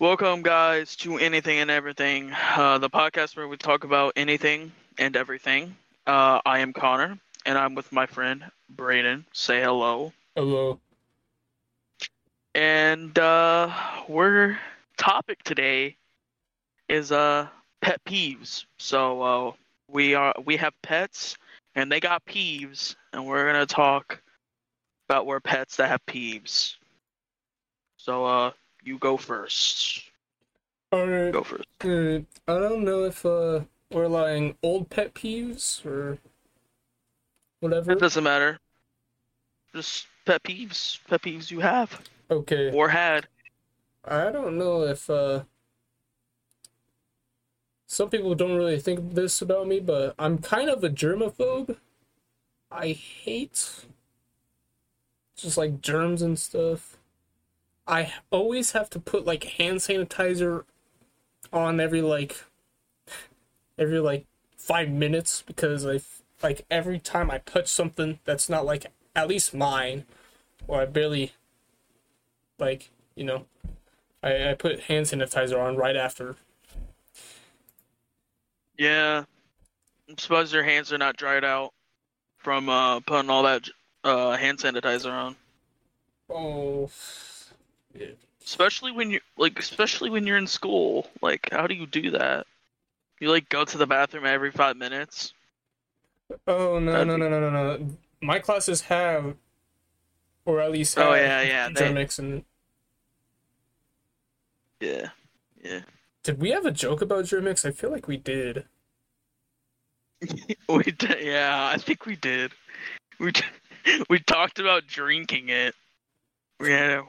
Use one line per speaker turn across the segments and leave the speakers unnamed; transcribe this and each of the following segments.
Welcome, guys, to Anything and Everything, uh, the podcast where we talk about anything and everything. Uh, I am Connor, and I'm with my friend Braden. Say hello.
Hello.
And uh, our topic today is uh pet peeves. So uh, we are we have pets, and they got peeves, and we're gonna talk about our pets that have peeves. So uh, you go first.
Alright.
Go first.
alright. I don't know if uh we're lying old pet peeves or whatever.
It doesn't matter. Just pet peeves, pet peeves you have
Okay.
or had.
I don't know if uh some people don't really think this about me, but I'm kind of a germaphobe. I hate just like germs and stuff. I always have to put like hand sanitizer on every like every like 5 minutes because I like every time I touch something that's not like at least mine or I barely like, you know, I, I put hand sanitizer on right after.
Yeah. I'm surprised your hands are not dried out from uh, putting all that uh, hand sanitizer on.
Oh,
Especially when you like, especially when you're in school. Like, how do you do that? You like go to the bathroom every five minutes.
oh no
That'd
no
be-
no no no no! My classes have, or at least oh, have
Oh yeah, yeah. They,
and.
yeah, yeah.
Did we have a joke about Germex? I feel like we did.
We did. Yeah, I think we did. We t- we talked about drinking it. We had a,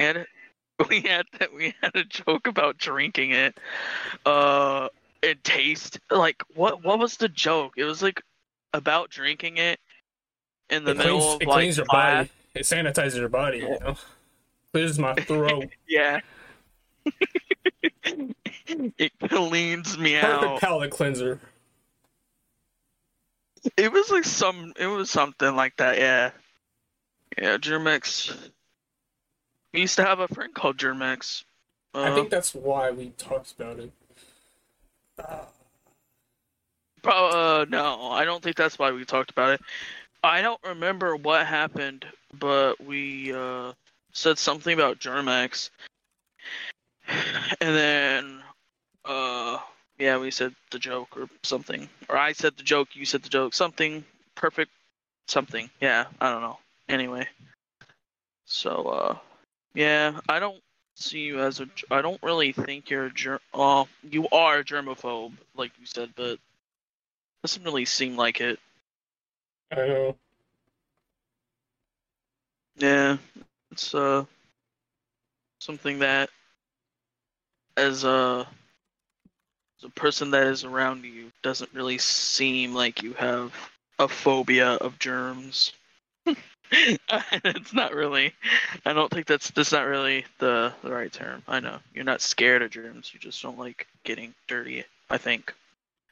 we had a, we had a joke about drinking it. Uh, it taste like what? What was the joke? It was like about drinking it in the
it
middle
cleans,
of
it
like
cleans your
class.
body. It sanitizes your body. You know, clears my throat.
Yeah. it cleans me
Perfect
out.
palate cleanser.
It was like some. It was something like that. Yeah. Yeah, Germex. We used to have a friend called Germex. Uh,
I think that's why we talked about it.
Pro- uh, no, I don't think that's why we talked about it. I don't remember what happened, but we uh, said something about Germex, and then uh, yeah, we said the joke or something, or I said the joke, you said the joke, something perfect, something. Yeah, I don't know. Anyway, so uh, yeah, I don't see you as a. I don't really think you're a germ. Oh, you are a germaphobe, like you said, but doesn't really seem like it.
I know.
Yeah, it's uh something that as a as a person that is around you doesn't really seem like you have a phobia of germs. it's not really. I don't think that's that's not really the the right term. I know you're not scared of germs. You just don't like getting dirty. I think.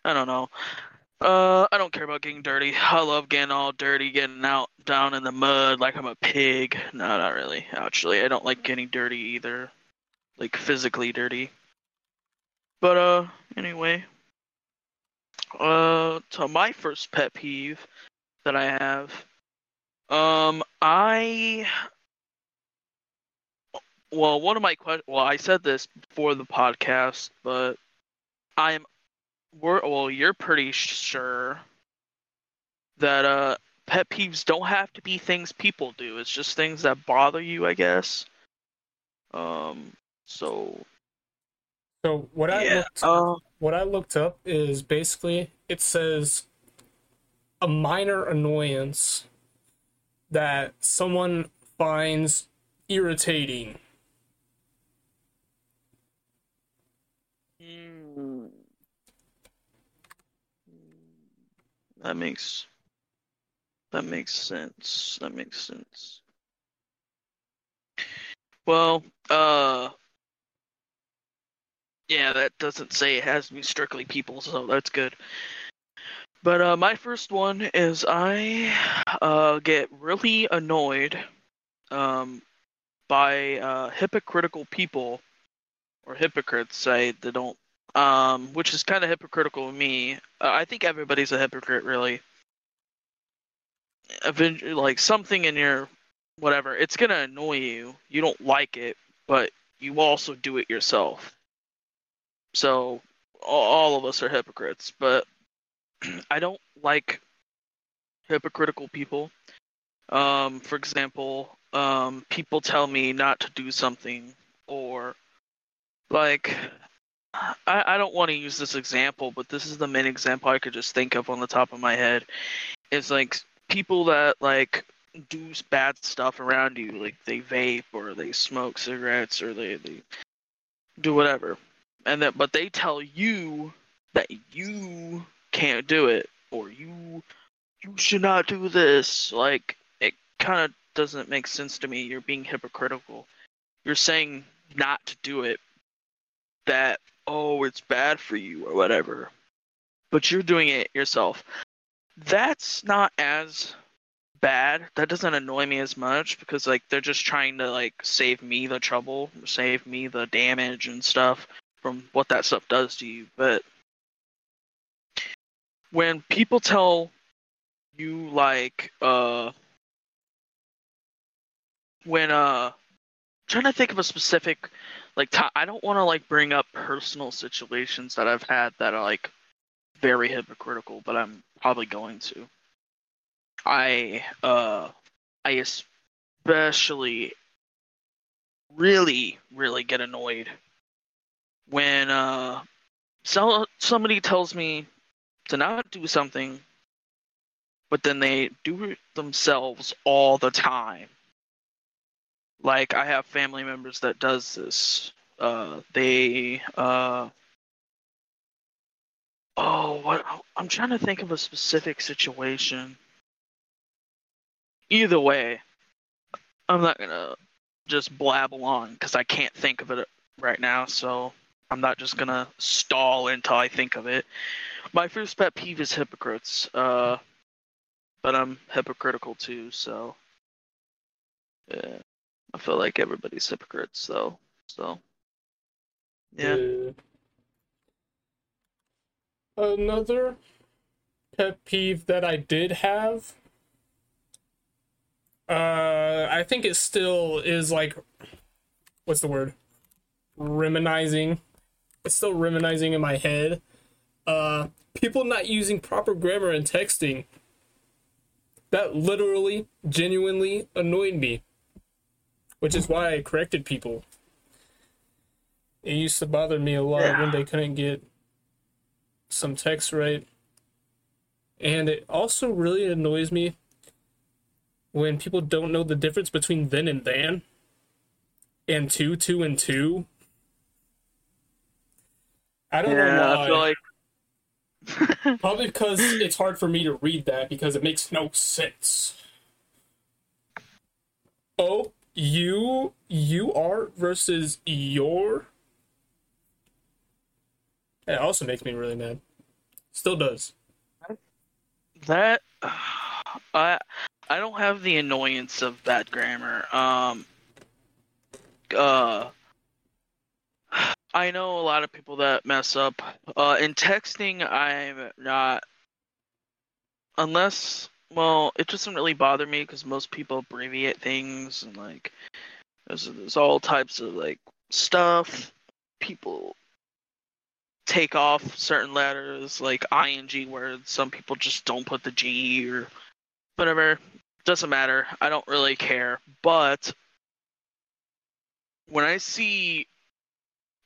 I don't know. Uh, I don't care about getting dirty. I love getting all dirty, getting out down in the mud like I'm a pig. No, not really. Actually, I don't like getting dirty either, like physically dirty. But uh, anyway. Uh, to my first pet peeve that I have. Um, I. Well, one of my questions. Well, I said this before the podcast, but I'm we're well you're pretty sure that uh pet peeves don't have to be things people do it's just things that bother you i guess um so
So what I
yeah
looked
uh,
what I looked up is basically it says a minor annoyance that someone finds irritating.
hmm. that makes that makes sense that makes sense well uh yeah that doesn't say it has to be strictly people so that's good But uh, my first one is I uh, get really annoyed um, by uh, hypocritical people or hypocrites say they don't um which is kind of hypocritical of me. Uh, i think everybody's a hypocrite really. Eventually like something in your whatever it's gonna annoy you. You don't like it but you also do it yourself. So all of us are hypocrites but i don't like hypocritical people um for example um people tell me not to do something or like I, I don't want to use this example, but this is the main example I could just think of on the top of my head. Is like people that like do bad stuff around you, like they vape or they smoke cigarettes or they, they do whatever, and that but they tell you that you can't do it or you you should not do this. Like it kind of doesn't make sense to me. You're being hypocritical. You're saying not to do it. That oh it's bad for you or whatever, but you're doing it yourself. That's not as bad. That doesn't annoy me as much because like they're just trying to like save me the trouble, save me the damage and stuff from what that stuff does to you. But when people tell you like uh when uh trying to think of a specific like ti I don't want to like bring up personal situations that I've had that are like very hypocritical, but I'm probably going to. I uh I especially really really get annoyed when uh so, somebody tells me to not do something but then they do it themselves all the time. Like i have family members that does this. Uh they uh oh what i'm trying to think of a specific situation. Either way i'm not gonna just blabble on because i can't think of it right now so i'm not just gonna stall until i think of it my first pet peeve is hypocrites uh but i'm hypocritical too so yeah I feel like everybody's hypocrites, though. So, yeah.
Yeah. Another pet peeve that I did have. Uh, I think it still is like, what's the word? Reminiscing. It's still reminiscing in my head. Uh, people not using proper grammar in texting. That literally, genuinely annoyed me which is why I corrected people. It used to bother me a lot
Yeah.
when they couldn't get some text right. And it also really annoys me when people don't know the difference between then and than and two, two and two. I don't know
Yeah,
why.
I feel like
Probably because it's hard for me to read that because it makes no sense. Oh, you you are versus your. It also makes me really mad. Still does.
that I I don't have the annoyance of bad grammar. Um uh I know a lot of people that mess up. Uh in texting I'm not unless well, it doesn't really bother me because most people abbreviate things and like there's there's all types of like stuff. People take off certain letters like ing words. Some people just don't put the G or whatever. Doesn't matter. I don't really care. But when I see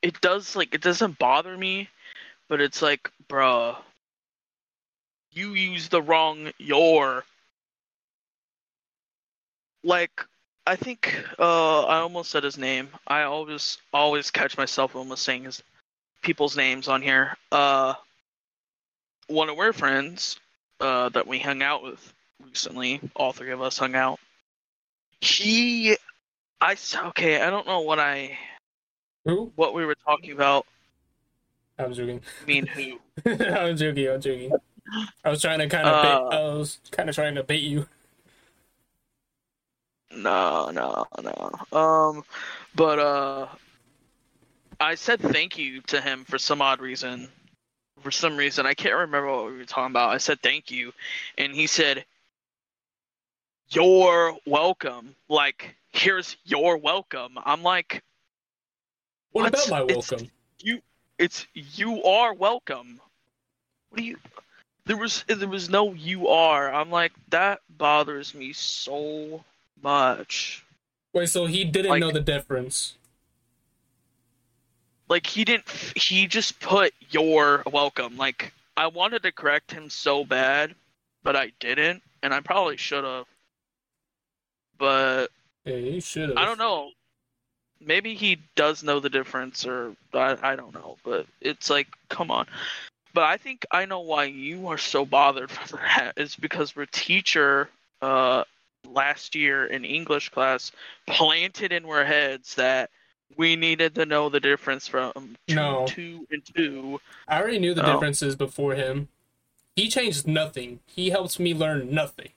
it does like it doesn't bother me, but it's like, bruh, you use the wrong your. Like I think uh I almost said his name. I always always catch myself almost saying his people's names on here. Uh one of our friends uh that we hung out with recently, all three of us hung out. He I okay, I don't know what I
Who?
what we were talking about.
I was joking.
I mean who?
I was joking. I was joking. I was trying to kind of.
Uh,
bait, I was kind of trying to bait you.
No, no, no. Um, but uh, I said thank you to him for some odd reason. For some reason, I can't remember what we were talking about. I said thank you, and he said, "You're welcome." Like, here's your welcome. I'm like,
What, about my
It's-
You,
it's you are welcome. What do you? There was there was no you are. I'm like that bothers me so much.
Wait, so he didn't
like-
know the difference?
Like he didn't. He just put your welcome. Like I wanted to correct him so bad, but I didn't, and I probably should have. But
Yeah, you should have.
I don't know. Maybe he does know the difference, or I, I don't know. But it's like, come on. But I think I know why you are so bothered for that. Is because our teacher, uh, last year in English class, planted in our heads that we needed to know the difference from two,
No.
two, and two.
I already knew the
Oh.
differences before him. He changed nothing. He helps me learn nothing.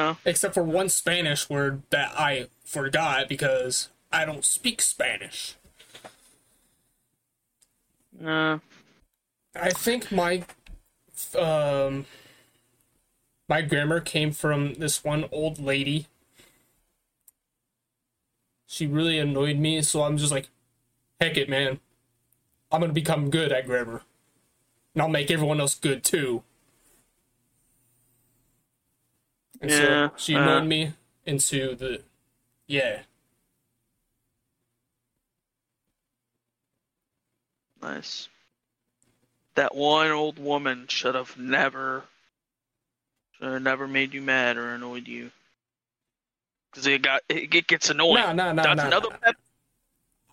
Oh.
Except for one Spanish word that I forgot because I don't speak Spanish.
Uh,
I think my um my grammar came from this one old lady. She really annoyed me, so I'm just like, heck it, man. I'm gonna become good at grammar. And I'll make everyone else good too. And
Yeah,
so she
uh.
me into the yeah.
nice. That one old woman should have never, should have never made you mad or annoyed you. Because it got, it, gets annoying.
Nah, nah, nah,
That's
nah,
another. pet-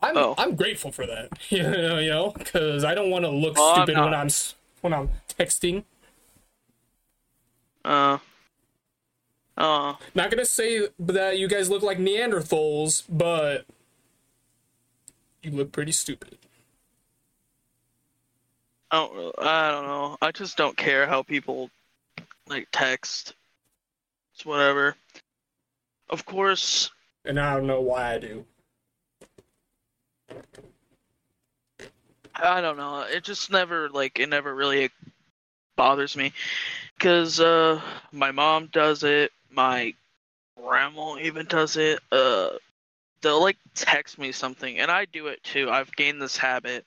I'm
Oh.
I'm grateful for that. You know, you know, because I don't want to look
Oh, I'm
stupid when. I'm when I'm texting.
Uh. Uh.
Not gonna say that you guys look like Neanderthals, but you look pretty stupid.
I don't. I don't know. I just don't care how people like text. It's whatever. Of course,
And I don't know why I do.
I don't know. It just never like it never really bothers me because uh my mom does it, my grandma even does it. Uh, they'll like text me something, and I do it too. I've gained this habit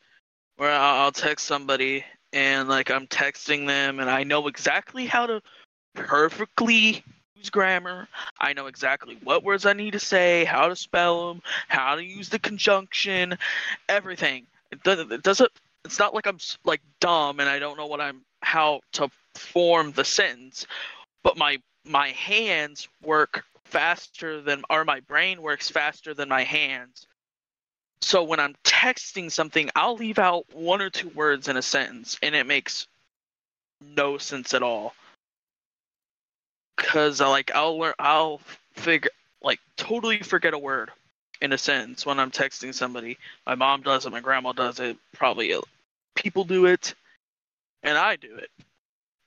where I'll text somebody and like I'm texting them, and I know exactly how to perfectly use grammar. I know exactly what words I need to say, how to spell them, how to use the conjunction, everything. It doesn't. It doesn't. It's not like I'm like dumb and I don't know what I'm how to form the sentence, but my my hands work faster than or my brain works faster than my hands. So when I'm texting something, I'll leave out one or two words in a sentence, and it makes no sense at all. Cause I like I'll learn I'll figure like totally forget a word in a sentence when I'm texting somebody. My mom does it, my grandma does it, probably uh, people do it, and I do it.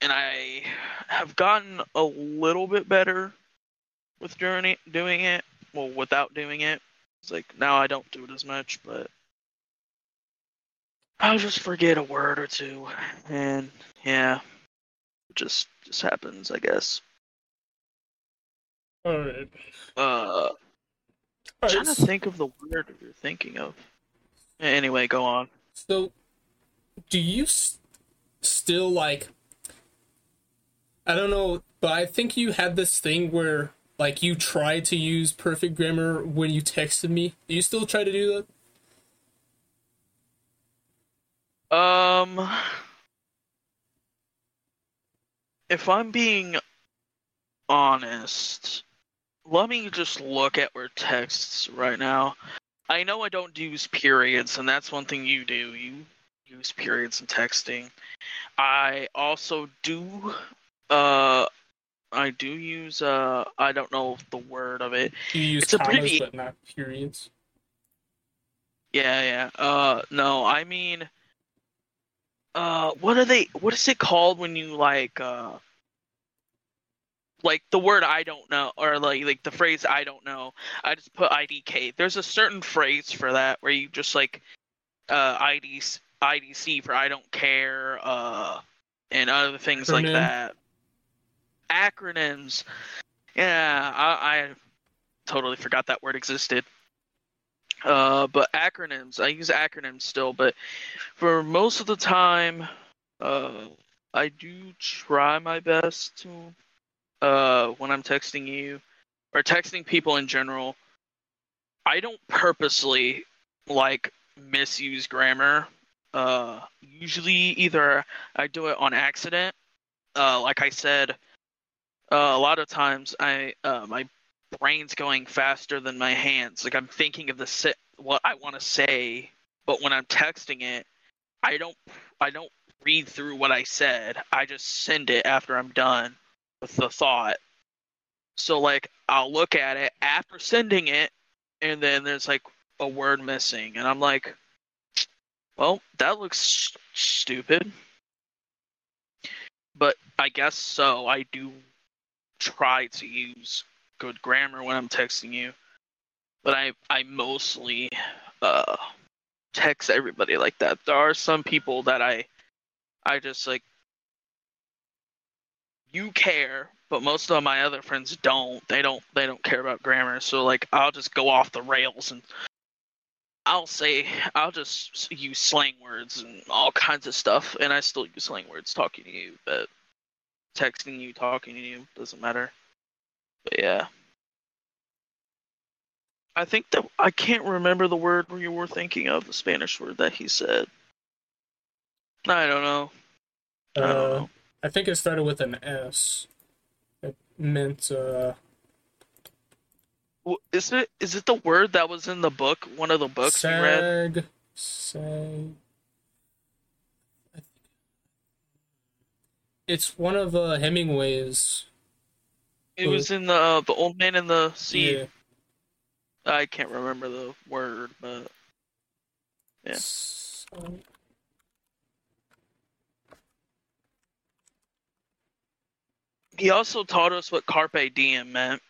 And I have gotten a little bit better with doing it, doing it. Well, without doing it, it's like now I don't do it as much, but I'll just forget a word or two, and yeah, it just just happens, I guess.
All right.
Uh,
All
trying to think of the word you're thinking of. Anyway, go on.
So, do you s- still like? I don't know, but I think you had this thing where like you tried to use perfect grammar when you texted me. Do you still try to do that?
Um, if I'm being honest, let me just look at our texts right now. I know I don't use periods, and that's one thing you do. You use periods in texting. I also do. Uh, I do use. Uh, I don't know the word of it.
You use
It's a
commas
abbrevi-
but not periods.
Yeah, yeah. Uh, no, I mean, uh, what are they? What is it called when you like uh like the word I don't know or like like the phrase I don't know, I just put IDK. There's a certain phrase for that where you just like uh IDC IDC for I don't care uh and other things like that. Acronyms. Yeah, I, I totally forgot that word existed. Uh, but acronyms, I use acronyms still, but for most of the time, uh, I do try my best to, uh, when I'm texting you or texting people in general, I don't purposely like misuse grammar. Uh, usually either I do it on accident. Uh, like I said, uh, a lot of times I uh, my brain's going faster than my hands. Like I'm thinking of the si- what I want to say, but when I'm texting it, I don't I don't read through what I said. I just send it after I'm done with the thought. So like I'll look at it after sending it, and then there's like a word missing, and I'm like, well, that looks s- stupid. But I guess so. I do try to use good grammar when I'm texting you, but I I mostly uh text everybody like that. There are some people that I I just like you care, but most of my other friends don't. They don't they don't care about grammar. So like I'll just go off the rails and I'll say I'll just use slang words and all kinds of stuff and I still use slang words talking to you, but texting you, talking to you doesn't matter. But yeah. I think that I can't remember the word you were thinking of, the Spanish word that he said. I don't know. I don't
Uh,
know.
I think it started with an S. It meant uh,
Well, Is it is it the word that was in the book, one of the books you read?
sag. It's one of uh, Hemingway's.
It was in the uh, the Old Man in the Sea.
Yeah.
I can't remember the word, but Yeah.
So-
he also taught us what carpe diem meant.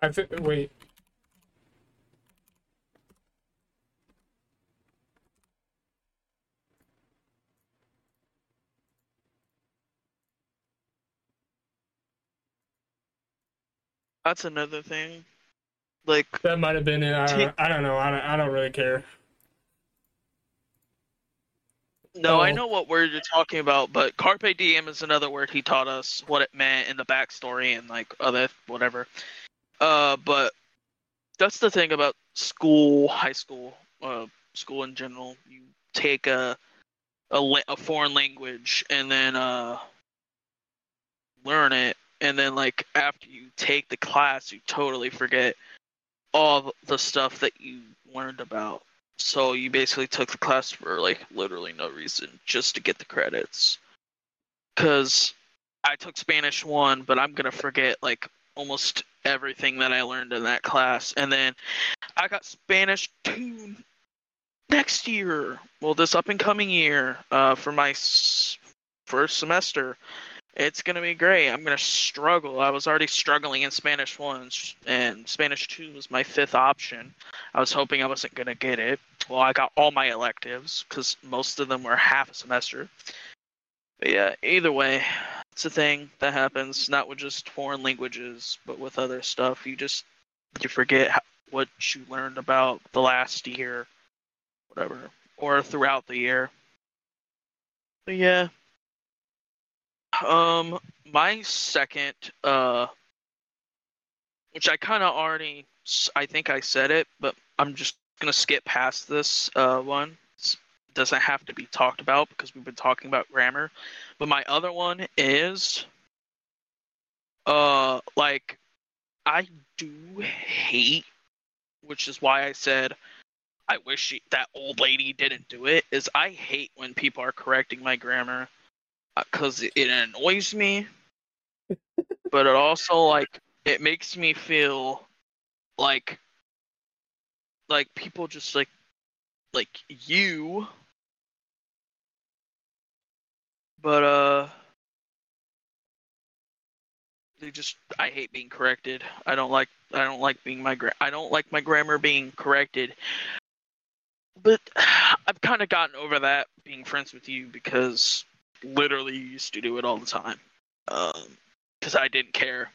I think. Wait.
That's another thing. Like
That might have been it. I don't, I don't know. I don't, I don't really care.
No, I
Oh.
know what word you're talking about, but carpe diem is another word he taught us what it meant in the backstory and like other whatever. Uh, but that's the thing about school, high school, uh, school in general. You take a a, a foreign language and then uh learn it, and then like after you take the class, you totally forget all the stuff that you learned about. So you basically took the class for like literally no reason, just to get the credits. Cause I took Spanish one, but I'm gonna forget like almost everything that I learned in that class, and then I got Spanish two next year. Well, this up and coming year, uh, for my s- first semester. It's gonna be great. I'm gonna struggle. I was already struggling in Spanish one, and Spanish two was my fifth option. I was hoping I wasn't gonna get it. Well, I got all my electives because most of them were half a semester. But yeah, either way, it's a thing that happens. Not with just foreign languages, but with other stuff. You just you forget what you learned about the last year, whatever, or throughout the year. But yeah. Um, my second, uh, which I kind of already, I think I said it, but I'm just gonna skip past this uh, one. It doesn't have to be talked about because we've been talking about grammar. But my other one is, uh, like, I do hate, which is why I said I wish she, that old lady didn't do it. Is I hate when people are correcting my grammar because it, it annoys me, but it also like it makes me feel like like people just like like you but uh they just I hate being corrected. I don't like I don't like being my gra- I don't like my grammar being corrected. But I've kind of gotten over that being friends with you because literally used to do it all the time. Um, because I didn't care.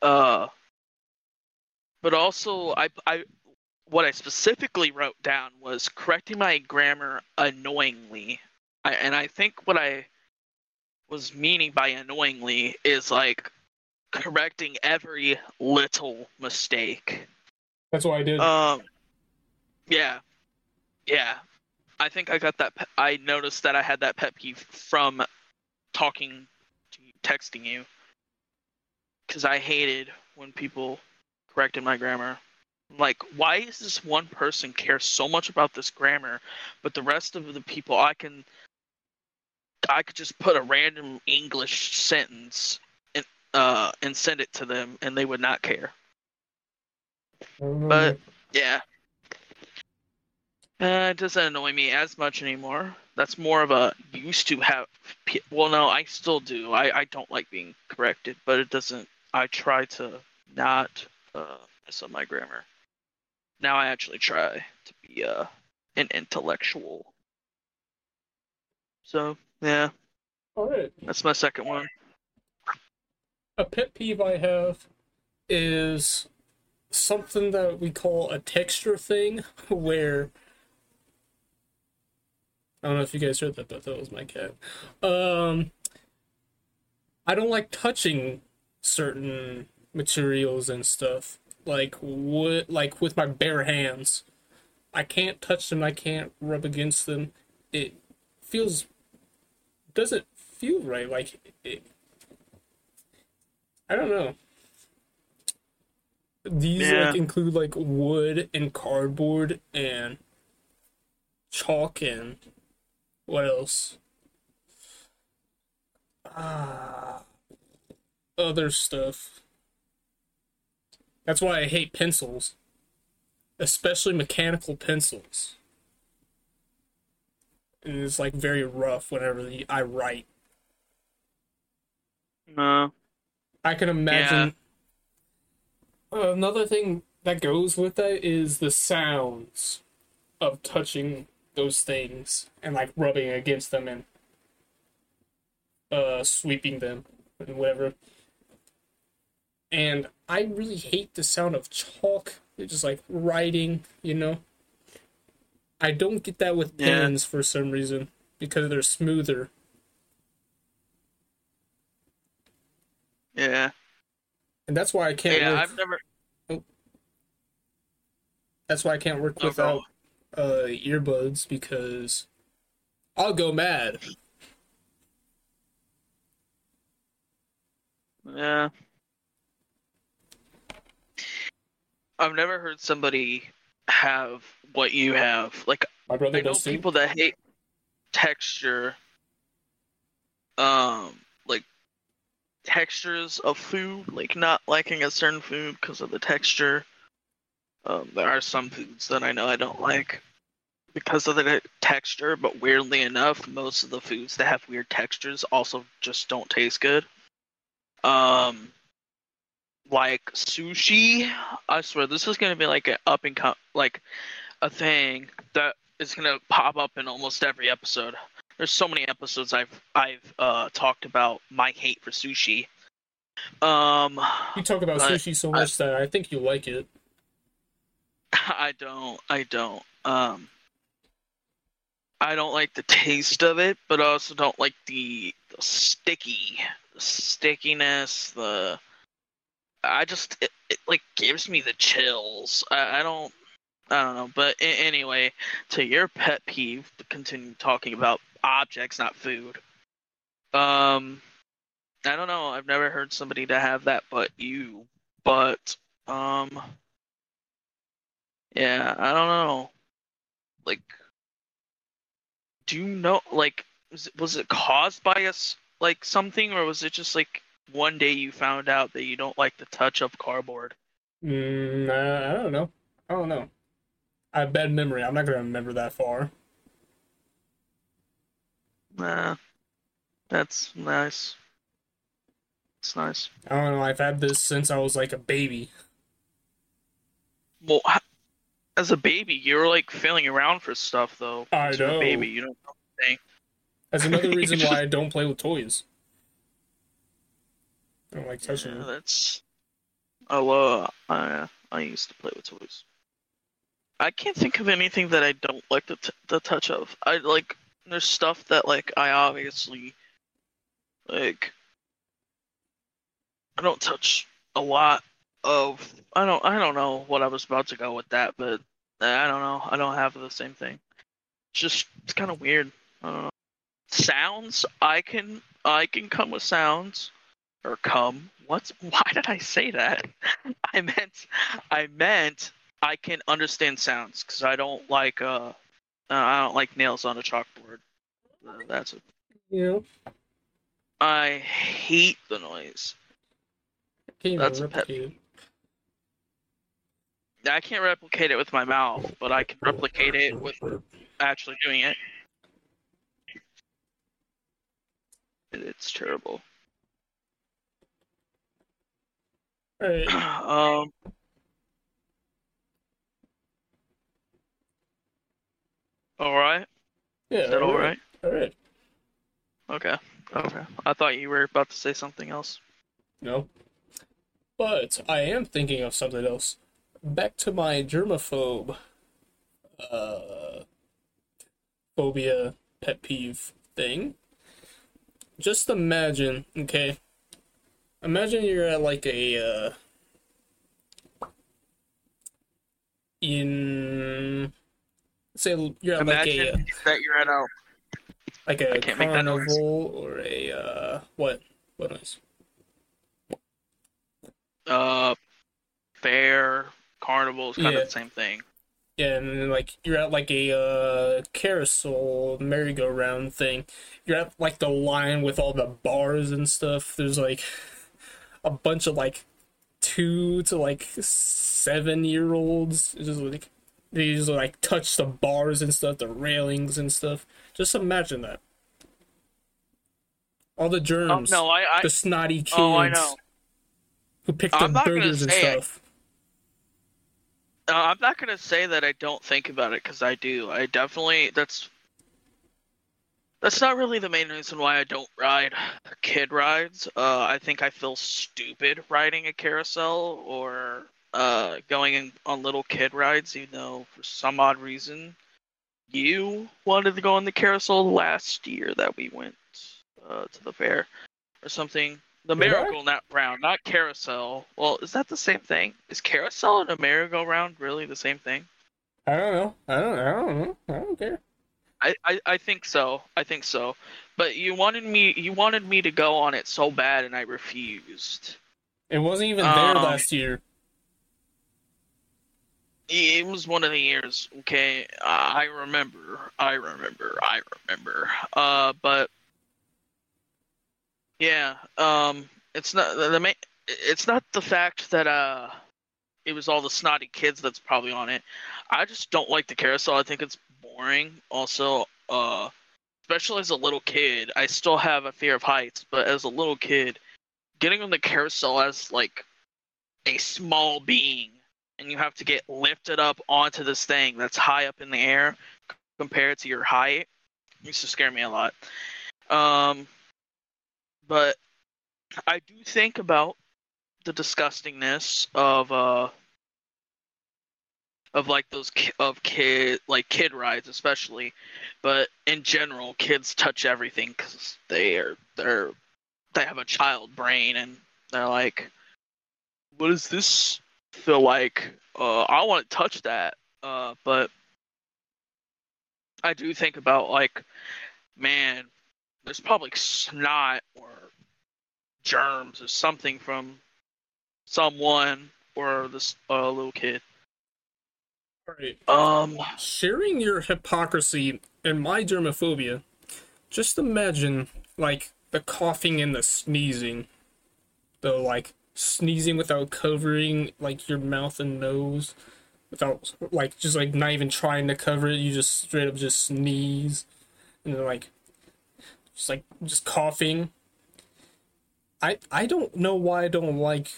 Uh, but also I I what I specifically wrote down was correcting my grammar annoyingly. I, and I think what I was meaning by annoyingly is like correcting every little mistake.
That's what I did.
Um, yeah, yeah. I think I got that. Pe- I noticed that I had that pet peeve from talking to you, texting you, because I hated when people corrected my grammar. Like, why does this one person care so much about this grammar, but the rest of the people I can I could just put a random English sentence and uh and send it to them and they would not care. But yeah. Uh, it doesn't annoy me as much anymore. That's more of a used to have. Well, no, I still do. I, I don't like being corrected, but it doesn't. I try to not uh, mess up my grammar. Now I actually try to be uh, an intellectual. So yeah,
all right.
that's my second one.
A pet peeve I have is something that we call a texture thing, where I don't know if you guys heard that, but that was my cat. Um, I don't like touching certain materials and stuff, like wood, like with my bare hands. I can't touch them. I can't rub against them. It feels doesn't feel right. Like it, I don't know. These
Yeah.
like include like wood and cardboard and chalk and what else? Ah, other stuff. That's why I hate pencils, especially mechanical pencils. And it's like very rough whenever the, I write.
No.
I can imagine. Uh, another thing that goes with that is the sounds of touching those things and like rubbing against them and uh sweeping them and whatever. And I really hate the sound of chalk. It's just like writing, you know. I don't get that with
Yeah.
pens for some reason because they're smoother.
Yeah.
And that's why I can't
Yeah.
work
I've never.
That's why I can't work
No
without uh, earbuds because I'll go mad.
Yeah. I've never heard somebody have what you have. Like
My brother
I know people that hate texture. Um, like textures of food, like not liking a certain food because of the texture. Um, there are some foods that I know I don't like because of the texture, but weirdly enough, most of the foods that have weird textures also just don't taste good. Um, like sushi, I swear this is gonna be like an up and come like a thing that is gonna pop up in almost every episode. There's so many episodes I've I've uh, talked about my hate for sushi. Um,
You talk about sushi so much that I think you like it.
I don't. I don't. Um, I don't like the taste of it, but I also don't like the, the sticky, the stickiness. The I just it, it like gives me the chills. I, I don't. I don't know. But anyway, to your pet peeve, to continue talking about objects, not food. Um, I don't know. I've never heard somebody to have that, but you. But um. Yeah, I don't know. Like, do you know? Like, was it, was it caused by us like something, or was it just like one day you found out that you don't like the touch of cardboard?
Mm, nah, I don't know. I don't know. I have bad memory. I'm not gonna remember that far.
Nah, that's nice. It's nice.
I don't know. I've had this since I was like a baby.
Well, as a baby, you're like feeling around for stuff though.
I
As
know.
A baby, you don't know anything.
That's another reason
just-
why I don't play with toys. I don't like touching
Yeah,
them.
that's. Oh, uh, I I used to play with toys. I can't think of anything that I don't like the t- the touch of. I like there's stuff that like I obviously like. I don't touch a lot of. I don't. I don't know what I was about to go with that, but I don't know. I don't have the same thing. It's just it's kind of weird. I don't know. Sounds. I can. I can come with sounds or come. What's why did I say that? I meant I meant I can understand sounds because I don't like uh, uh I don't like nails on a chalkboard. Uh, that's it.
You
I hate the noise.
I can't even
That's a pet
it.
I can't replicate it with my mouth, but I can replicate it with actually doing it. It's terrible. Um. All right.
yeah.
Is that all right?
Alright.
Okay. Okay. I thought you were about to say something else.
No. But I am thinking of something else. Back to my germaphobe uh phobia pet peeve thing. Just imagine, okay. Imagine you're at like a uh in say you're at like a
Imagine that you're at a
like
I
a
can't make that noise.
carnival or a uh what what noise?
uh fair carnival is kind
Yeah.
of the same thing.
Yeah, and then, like you're at like a uh, carousel merry-go-round thing. You're at like the line with all the bars and stuff. There's like a bunch of like two to like seven year olds. Just like they just like touch the bars and stuff, the railings and stuff. Just imagine that. All the
Oh
germs,
no, I, I
the snotty kids
oh I know.
who pick
I'm
the
not gonna
burgers and
stuff. it. Uh, I'm not gonna say that I don't think about it because I do. I definitely that's that's not really the main reason why I don't ride kid rides. Uh, I think I feel stupid riding a carousel or uh, going in, on little kid rides, even though for some odd reason you wanted to go on the carousel last year that we went uh, to the fair or something. The
Did I?
miracle not round, not carousel. Well, is that the same thing? Is carousel and a merry-go-round really the same thing?
I don't know. I don't. I don't know. I don't care.
I, I, I think so. I think so. But you wanted me you wanted me to go on it so bad and I refused.
It wasn't even there
Um,
last year.
It was one of the years, okay? I remember. I remember. I remember. Uh but yeah, um it's not the, the main it's not the fact that uh it was all the snotty kids that's probably on it. I just don't like the carousel. I think it's boring. Also, uh especially as a little kid, I still have a fear of heights, but as a little kid, getting on the carousel as like a small being and you have to get lifted up onto this thing that's high up in the air compared to your height used to scare me a lot. Um, but I do think about the disgustingness of uh of like those ki- of kid like kid rides especially, but in general, kids touch everything because they are they're they have a child brain and they're like, what does this feel like? Uh, I want to touch that. Uh, but I do think about like, man, there's probably snot or germs or something from someone or this uh, little kid.
Right.
Um,
Sharing your hypocrisy and my germophobia, just imagine like the coughing and the sneezing. The like sneezing without covering like your mouth and nose. Without like just like not even trying to cover it, you just straight up just sneeze. And then like just like just coughing. I I don't know why I don't like.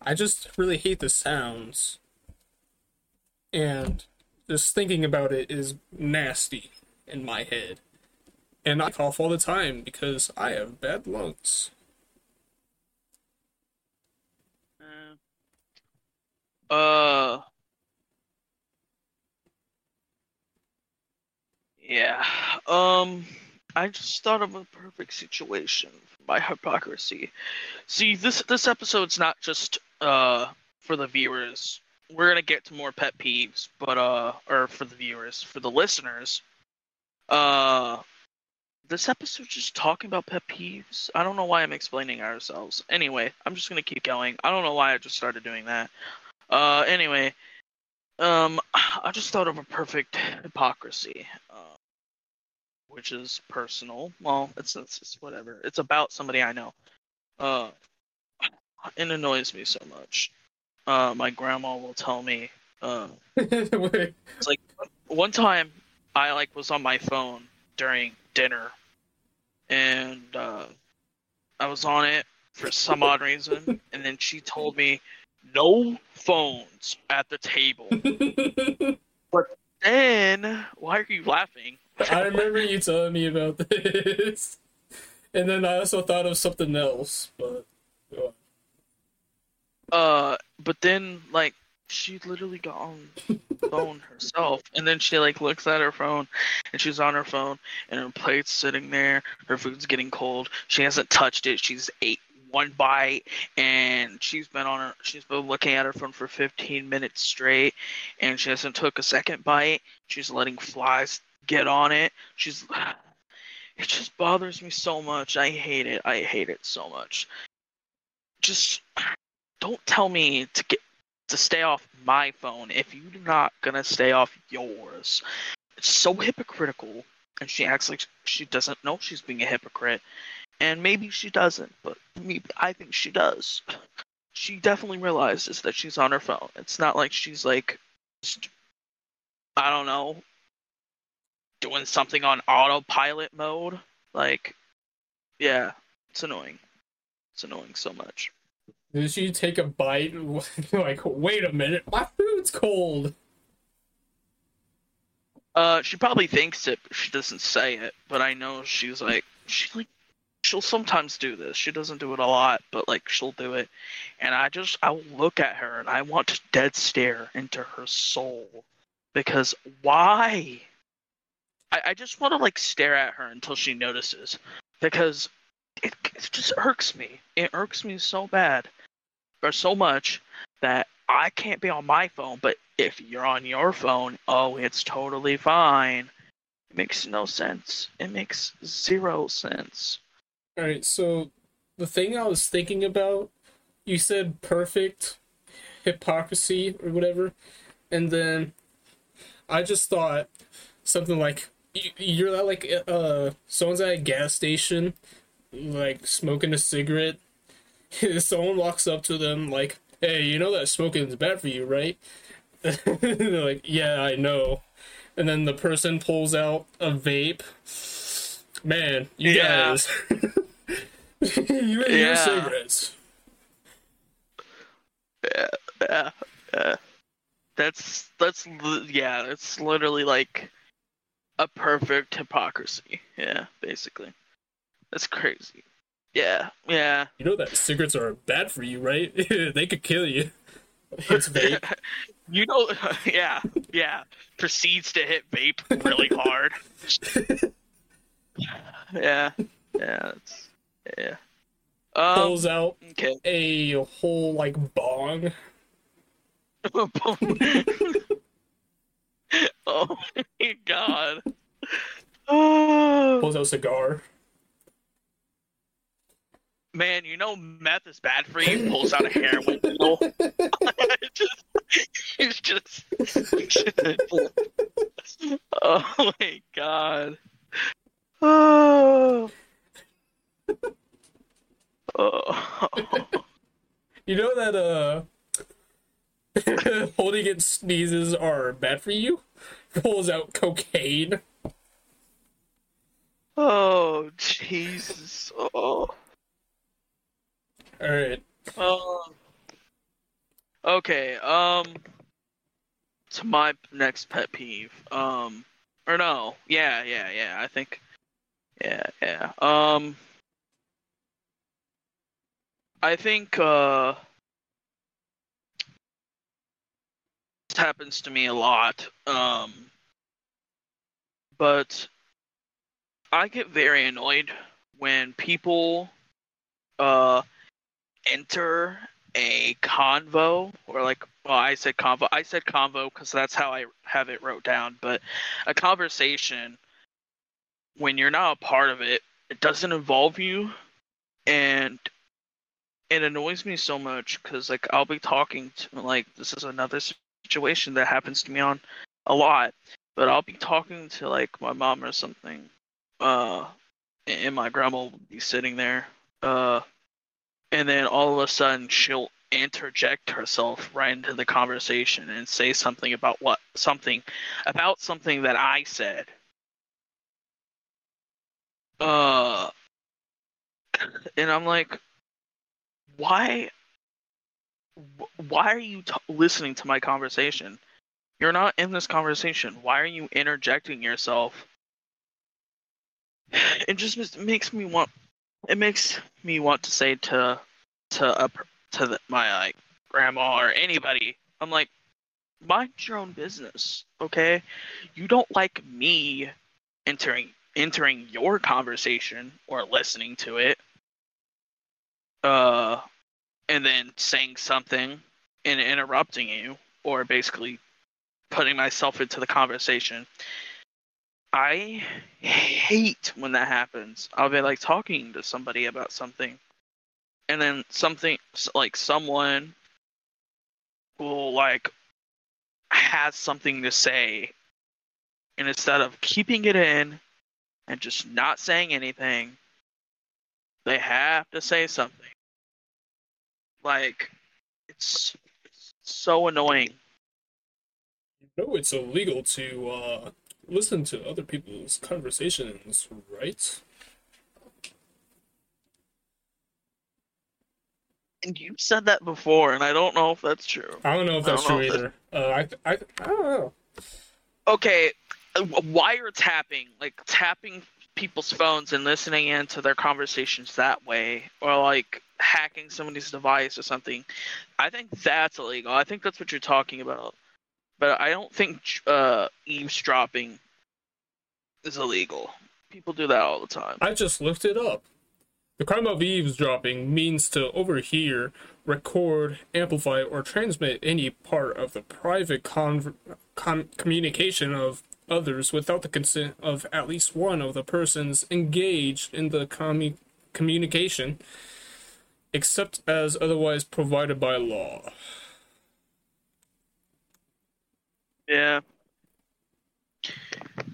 I just really hate the sounds. And just thinking about it is nasty in my head. And I cough all the time because I have bad lungs.
Uh. Yeah. Um. I just thought of a perfect situation for my hypocrisy. See, this this episode's not just uh for the viewers. We're gonna get to more pet peeves, but uh, or for the viewers, for the listeners, uh, this episode's just talking about pet peeves. I don't know why I'm explaining ourselves. Anyway, I'm just gonna keep going. I don't know why I just started doing that. Uh, anyway, um, I just thought of a perfect hypocrisy, uh, which is personal. Well, it's, it's it's whatever. It's about somebody I know. Uh, it annoys me so much. Uh, my grandma will tell me. Uh, it's like one time I like was on my phone during dinner, and uh, I was on it for some odd reason, and then she told me no phones at the table. But then why are you laughing?
I remember you telling me about this. And then I also thought of something else, but.
Uh, but then like she literally got on phone herself, and then she like looks at her phone, and she's on her phone, and her plate's sitting there. Her food's getting cold. She hasn't touched it. She's ate one bite, and she's been on her. She's been looking at her phone for 15 minutes straight, and she hasn't took a second bite. She's letting flies get on it. She's. It just bothers me so much. I hate it. I hate it so much. Just don't tell me to get to stay off my phone if you're not gonna stay off yours. It's so hypocritical, and she acts like she doesn't know she's being a hypocrite, and maybe she doesn't, but me, I think she does. She definitely realizes that she's on her phone. It's not like she's like, I don't know, doing something on autopilot mode. Like, yeah, it's annoying. It's annoying so much.
Did she take a bite? like, wait a minute, my food's cold.
Uh, she probably thinks it, but she doesn't say it. But I know she's like, she like, she'll sometimes do this. She doesn't do it a lot, but like she'll do it. And I just, I look at her and I want to dead stare into her soul because why? I, I just want to like stare at her until she notices because it, it just irks me. It irks me so bad or so much that I can't be on my phone, but if you're on your phone, oh, it's totally fine. It makes no sense. It makes zero sense.
Alright, so the thing I was thinking about, you said perfect hypocrisy or whatever, and then I just thought something like you're at like uh someone's at a gas station like smoking a cigarette someone walks up to them like hey you know that smoking is bad for you right they're like yeah i know and then the person pulls out a vape man you
Yeah.
guys you and your
Yeah.
cigarettes
Yeah, yeah, yeah. That's that's yeah. That's literally like a perfect hypocrisy. Yeah, basically. That's crazy. Yeah, yeah.
you know that cigarettes are bad for you right they could kill you it's vape
you know, yeah, yeah. Proceeds to hit vape really hard. yeah, yeah, it's, yeah. Um,
pulls out
okay.
a whole like bong
oh my god.
Pulls out a cigar
man, you know meth is bad for you. Pulls out a heroin needle. it's just, just, oh my god. Oh. Oh.
You know that uh holding in sneezes are bad for you? Pulls out cocaine.
Oh, Jesus. Oh.
All right.
Um. Okay. Um. To my next pet peeve. Um. Or no. Yeah. Yeah. Yeah. I think. Yeah. Yeah. Um. I think. Uh. Happens to me a lot. Um. But. I get very annoyed when people. Uh enter a convo or like well i said convo i said convo because that's how i have it wrote down but a conversation when you're not a part of it it doesn't involve you and it annoys me so much because like i'll be talking to like this is another situation that happens to me on a lot but i'll be talking to like my mom or something uh and my grandma will be sitting there uh and then all of a sudden she'll interject herself right into the conversation and say something about what something about something that I said. Uh and I'm like why why are you t- listening to my conversation? You're not in this conversation. Why are you interjecting yourself? It just makes me want it makes me want to say to to a, to the, my like grandma or anybody, I'm like, mind your own business, okay? You don't like me entering entering your conversation or listening to it, uh, and then saying something and interrupting you, or basically putting myself into the conversation. I hate when that happens. I'll be like talking to somebody about something, and then something like someone will like has something to say, and instead of keeping it in and just not saying anything, they have to say something. Like it's, so annoying.
You know it's illegal to uh, listen to other people's conversations, right?
And you said that before, and I don't know if that's true.
I don't know if that's true either. Uh, I, I, I don't know.
Okay, uh, wiretapping, like tapping people's phones and listening into their conversations that way, or like hacking somebody's device or something. I think that's illegal. I think that's what you're talking about. But I don't think uh, eavesdropping is illegal. People do that all the time.
I just looked it up. The crime of eavesdropping means to overhear, record, amplify, or transmit any part of the private con- communication of others without the consent of at least one of the persons engaged in the com- communication, except as otherwise provided by law.
Yeah.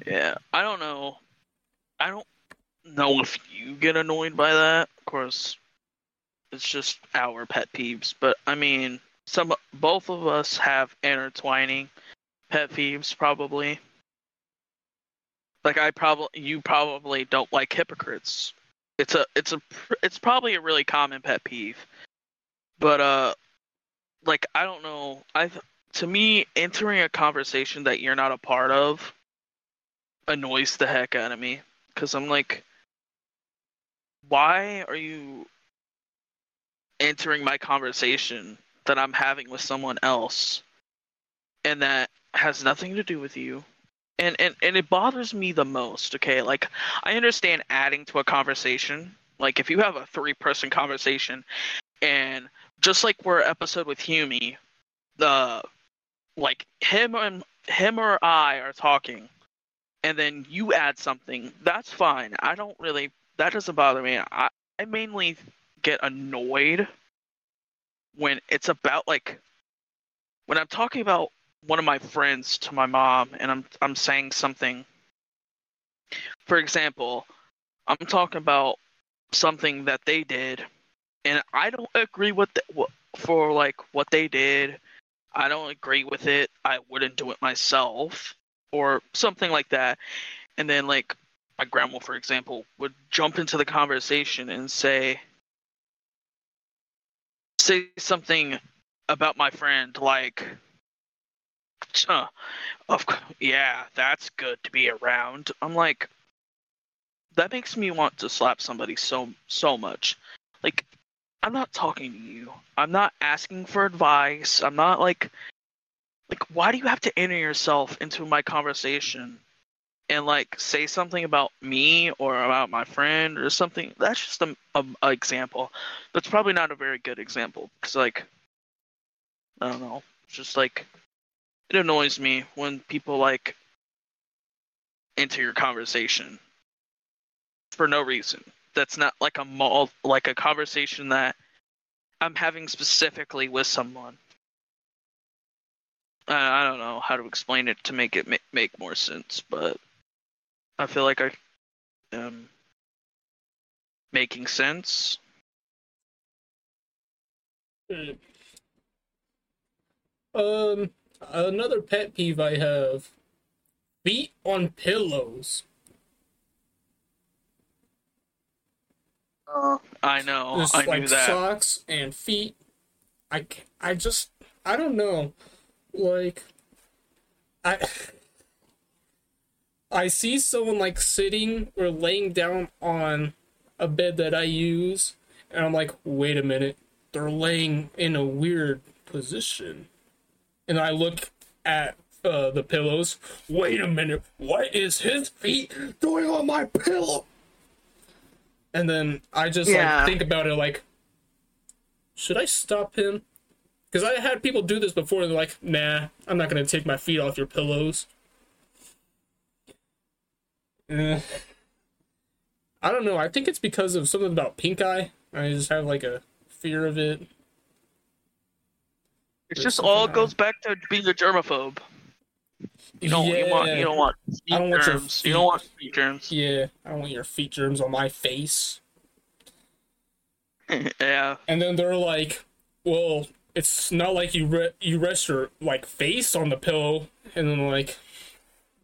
Yeah. I don't know. I don't know if you get annoyed by that. Of course, it's just our pet peeves. But I mean, some both of us have intertwining pet peeves, probably. Like I probably, you probably don't like hypocrites. It's a, it's a, it's probably a really common pet peeve. But uh, like I don't know. I to me, entering a conversation that you're not a part of annoys the heck out of me because I'm like, why are you entering my conversation that I'm having with someone else and that has nothing to do with you? And, and and it bothers me the most, okay? Like I understand adding to a conversation. Like if you have a three person conversation and just like we're episode with Hume, the like him and him or I are talking and then you add something, that's fine. I don't really that doesn't bother me. I, I mainly get annoyed when it's about like when I'm talking about one of my friends to my mom and I'm I'm saying something. For example, I'm talking about something that they did and I don't agree with the, for like what they did. I don't agree with it. I wouldn't do it myself or something like that. And then like my grandma, for example, would jump into the conversation and say, say something about my friend like huh, of yeah that's good to be around. I'm like that makes me want to slap somebody so so much. Like i'm not talking to you. I'm not asking for advice. I'm not like like why do you have to enter yourself into my conversation and like say something about me or about my friend or something? That's just a, a, a example. That's probably not a very good example because like i don't know. Just like it annoys me when people like enter your conversation for no reason that's not like a mul- like a conversation that i'm having specifically with someone I I don't know how to explain it to make it ma- make more sense, but I feel like I am making sense.
Hmm. Um, another pet peeve I have: feet on pillows.
I know,
Just
I knew
like
that.
socks and feet. I I just I don't know. Like I I see someone like sitting or laying down on a bed that I use and I'm like, "Wait a minute. They're laying in a weird position." And I look at uh, the pillows. Wait a minute. What is his feet doing on my pillow? And then I just
Yeah.
like think about it like should I stop him? Because I had people do this before. They're like, "Nah, I'm not gonna take my feet off your pillows." Eh. I don't know. I think it's because of something about pink eye. I just have like a fear of it.
It's
There's
just all goes back to being a germaphobe. You don't you want you don't want feet
I don't want your
germs. You don't want feet germs.
Yeah, I don't want your feet germs on my face.
yeah.
And then they're like, "Well, it's not like you re- you rest your like face on the pillow." And then like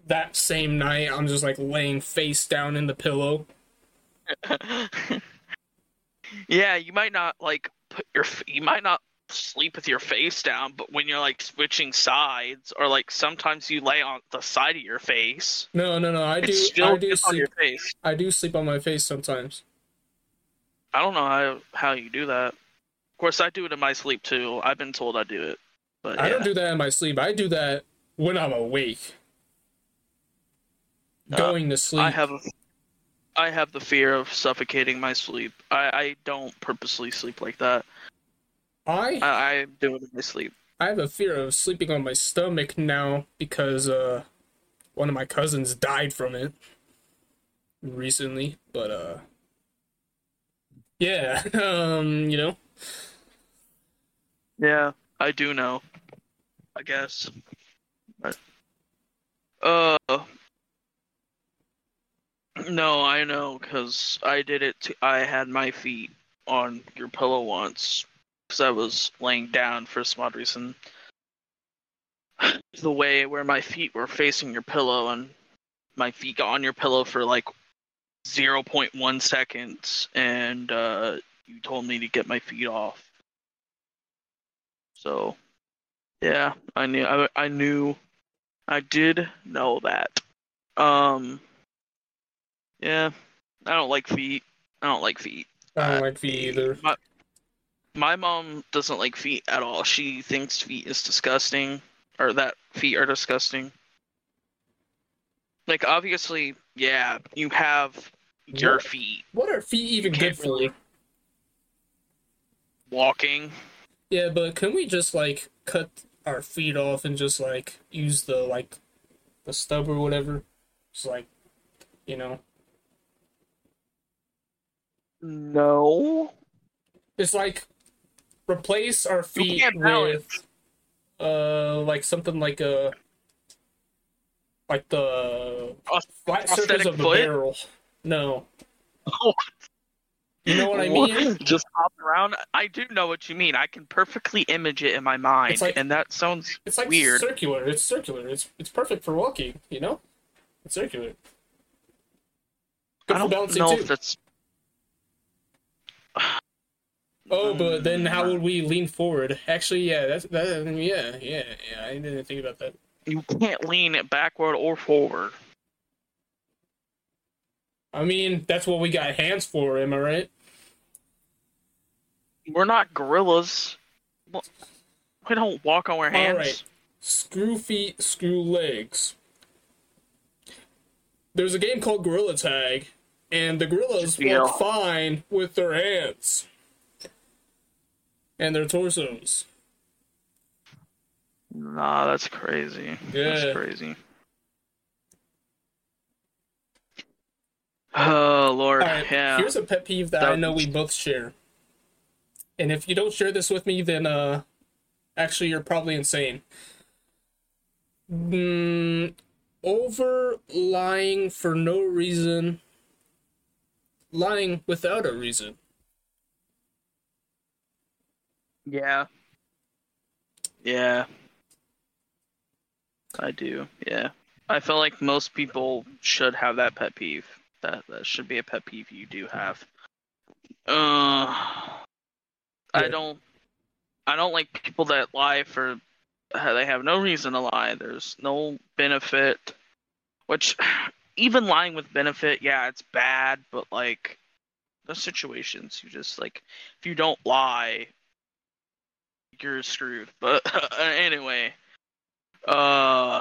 that same night, I'm just like laying face down in the pillow.
yeah, you might not like put your you might not sleep with your face down, but when you're like switching sides or like sometimes you lay on the side of your face,
No, no, no. I do. I do
just on your
sleep.
face.
I do sleep on my face sometimes.
I don't know how how you do that. Of course, I do it in my sleep too. I've been told I do it, but
I
yeah.
don't do that in my sleep. I do that when I'm awake. Going to sleep.
Uh, I have a, I have the fear of suffocating my sleep. I, I don't purposely sleep like that.
I
I, I do it in my sleep.
I have a fear of sleeping on my stomach now because uh one of my cousins died from it recently, but uh yeah, um, you know.
Yeah, I do know. I guess. But, uh. No, I know because I did it. T- I had my feet on your pillow once because I was laying down for some odd reason. The way where my feet were facing your pillow and my feet got on your pillow for like 0.1 seconds, and uh, you told me to get my feet off. So, yeah, I knew. I, I knew. I did know that. Um. Yeah, I don't like feet. I don't like feet.
I don't
Uh,
like feet either.
My, my mom doesn't like feet at all. She thinks feet is disgusting, or that feet are disgusting. Like obviously, yeah, you have your
What?
feet
What are feet even good for?
really- walking.
Yeah, but can we just like cut our feet off and just like use the like the stub or whatever? Just like you know.
No.
It's like replace our feet with uh like something like a like the
Pros-
flat surface of the
foot?
barrel. No.
Oh.
You know what I mean?
Just hop around. I do know what you mean. I can perfectly image it in my mind,
like-
and that sounds
It's like
weird.
circular. It's circular. It's it's perfect for walking, you know? It's circular. Good
I don't know
too.
if that's.
Oh, but um, then how would we lean forward? Actually, yeah, that's that. Yeah, yeah, yeah. I didn't think about that.
You can't lean it backward or forward.
I mean, that's what we got hands for. Am I right?
We're not gorillas. We don't walk on our hands. All right.
Screw feet, screw legs. There's a game called Gorilla Tag, and the gorillas work fine with their hands and their torsos.
Nah, that's crazy. Yeah. That's crazy. Oh Lord, yeah.
Here's a pet peeve that, that I know we both share. And if you don't share this with me, then uh actually you're probably insane. Mm, over lying for no reason. Lying without a reason.
Yeah. Yeah. I do. Yeah. I feel like most people should have that pet peeve. That that should be a pet peeve you do have. Uh yeah. I don't I don't like people that lie for they have no reason to lie. There's no benefit. Which even lying with benefit, yeah, it's bad, but like those situations you just like if you don't lie you're screwed. But anyway, uh,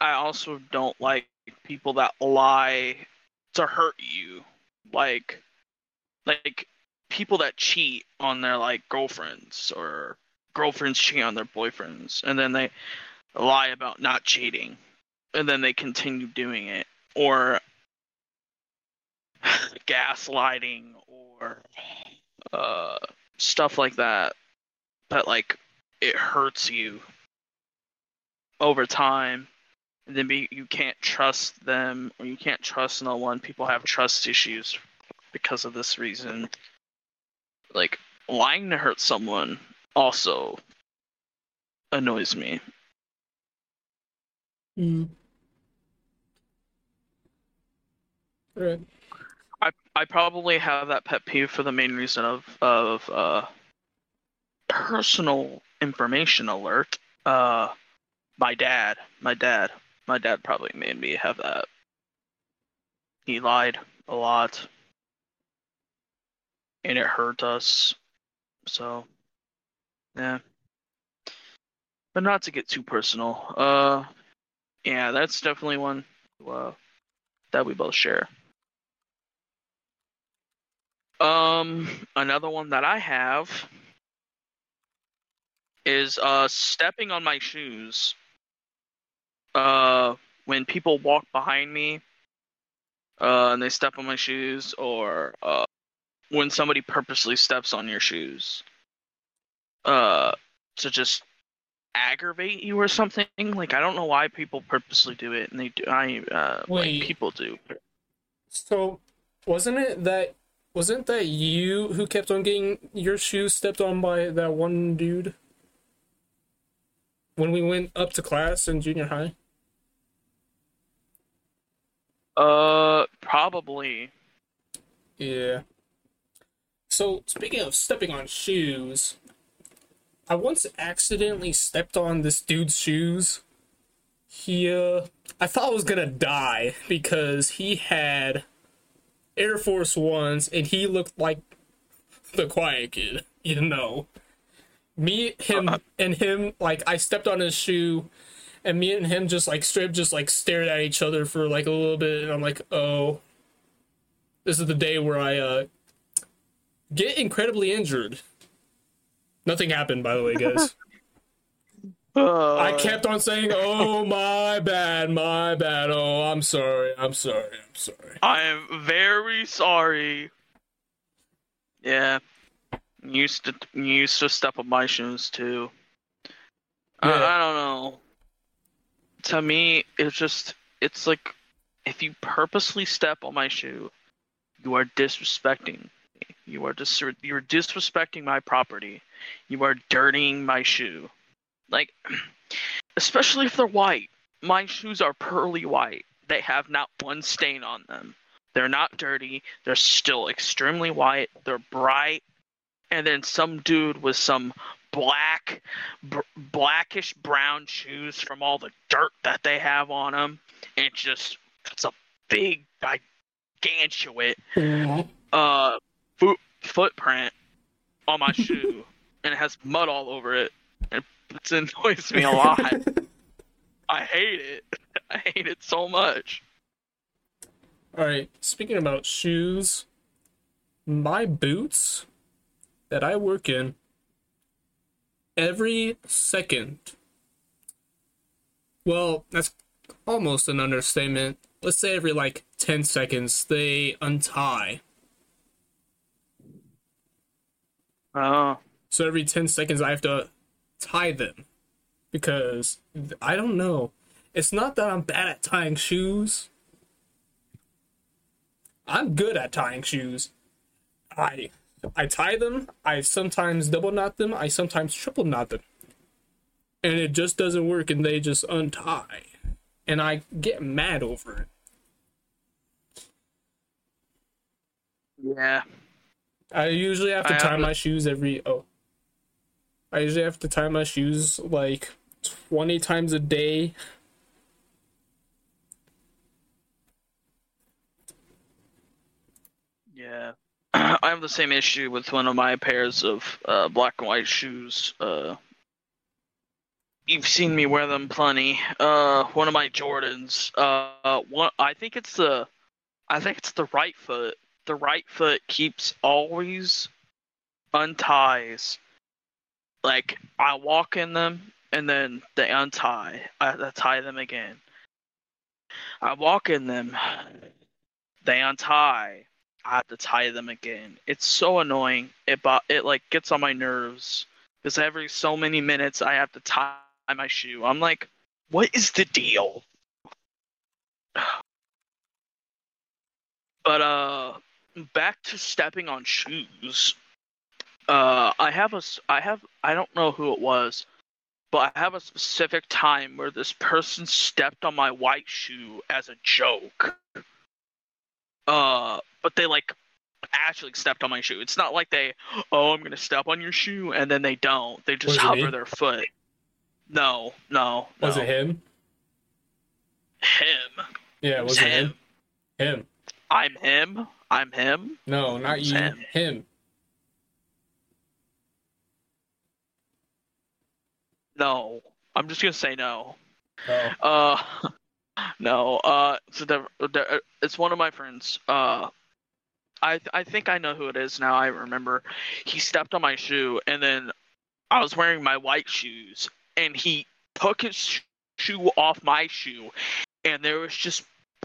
I also don't like people that lie to hurt you, like, like people that cheat on their like girlfriends or girlfriends cheat on their boyfriends, and then they lie about not cheating, and then they continue doing it, or gaslighting, or uh, stuff like that but like it hurts you over time and then be, you can't trust them or you can't trust no one. People have trust issues because of this reason. Like lying to hurt someone also annoys me.
Mm. right.
I, I probably have that pet peeve for the main reason of of uh, personal information alert. Uh, my dad, my dad, my dad probably made me have that. He lied a lot, and it hurt us. So, yeah. But not to get too personal. Uh, yeah, that's definitely one uh, that we both share. Um, another one that I have is uh, stepping on my shoes. Uh, when people walk behind me, uh, and they step on my shoes, or uh, when somebody purposely steps on your shoes, uh, to just aggravate you or something. Like I don't know why people purposely do it, and they do. I uh, Wait, like people do.
So, wasn't it that wasn't that you who kept on getting your shoes stepped on by that one dude? When we went up to class in junior high?
Uh, probably.
Yeah. So, speaking of stepping on shoes, I once accidentally stepped on this dude's shoes. He, uh, I thought I was gonna die because he had Air Force Ones and he looked like the quiet kid, you know me him uh, and him like i stepped on his shoe and me and him just like straight just like stared at each other for like a little bit and i'm like oh. This is the day where i uh get incredibly injured. Nothing happened by the way guys. Uh, i kept on saying oh my bad my bad. Oh i'm sorry i'm sorry i'm sorry.
I am very sorry. Yeah used to used to step on my shoes too. Yeah. I, I don't know. To me, it's just it's like if you purposely step on my shoe, you are disrespecting me. You are dis- you're disrespecting my property. You are dirtying my shoe. Like especially if they're white. My shoes are pearly white. They have not one stain on them. They're not dirty. They're still extremely white. They're bright and then some dude with some black, br- blackish brown shoes from all the dirt that they have on them. And just it's a big gargantuan uh foot footprint on my shoe, and it has mud all over it, and it annoys me a lot. I hate it. I hate it so much.
All right, speaking about shoes, my boots that I work in every second. Well, that's almost an understatement. Let's say every like 10 seconds they untie.
Oh,
So every 10 seconds I have to tie them because I don't know. It's not that I'm bad at tying shoes. I'm good at tying shoes. I I tie them, I sometimes double knot them, I sometimes triple knot them. And it just doesn't work and they just untie. And I get mad over it.
yeah.
I usually have to
I
tie
have-
my shoes every oh. I usually have to tie my shoes like 20 times a day.
Yeah. I have the same issue with one of my pairs of uh, black and white shoes. Uh, you've seen me wear them plenty. Uh, one of my Jordans. Uh, one. I think it's the. I think it's the right foot. The right foot keeps always unties. Like I walk in them and then they untie. I, I tie them again. I walk in them. They untie. I have to tie them again. It's so annoying. It it like gets on my nerves because every so many minutes I have to tie my shoe. I'm like, what is the deal? But uh, back to stepping on shoes. Uh, I have a I have I don't know who it was, but I have a specific time where this person stepped on my white shoe as a joke. Uh, but they like actually stepped on my shoe. It's not like they, oh, I'm gonna step on your shoe, and then they don't. They just
Was
hover
me?
their foot. No, no,
Was
no.
it him?
Him.
Yeah, was it him?
him.
Him.
I'm him. I'm him.
No, not you.
him.
Him.
No, I'm just gonna say no.
Oh.
Uh, no. Uh, it's, a, diff- it's one of my friends. Uh, I th- I think I know who it is now. I remember. He stepped on my shoe, and then I was wearing my white shoes, and he took his sh- shoe off my shoe, and there was just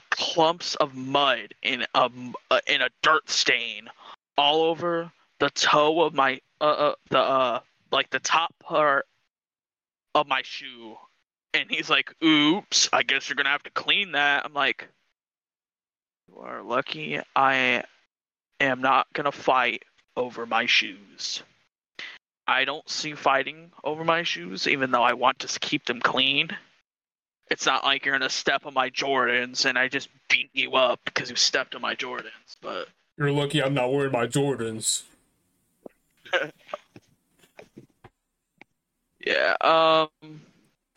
clumps of mud in a m- uh, in a dirt stain all over the toe of my uh, uh the uh like the top part of my shoe and he's like, "Oops, I guess you're gonna have to clean that." I'm like, "You are lucky I am not gonna fight over my shoes. I don't see fighting over my shoes, even though I want to keep them clean. It's not like you're gonna step on my Jordans and I just beat you up because you stepped on my Jordans. But
You're lucky I'm not wearing my Jordans.
yeah, um,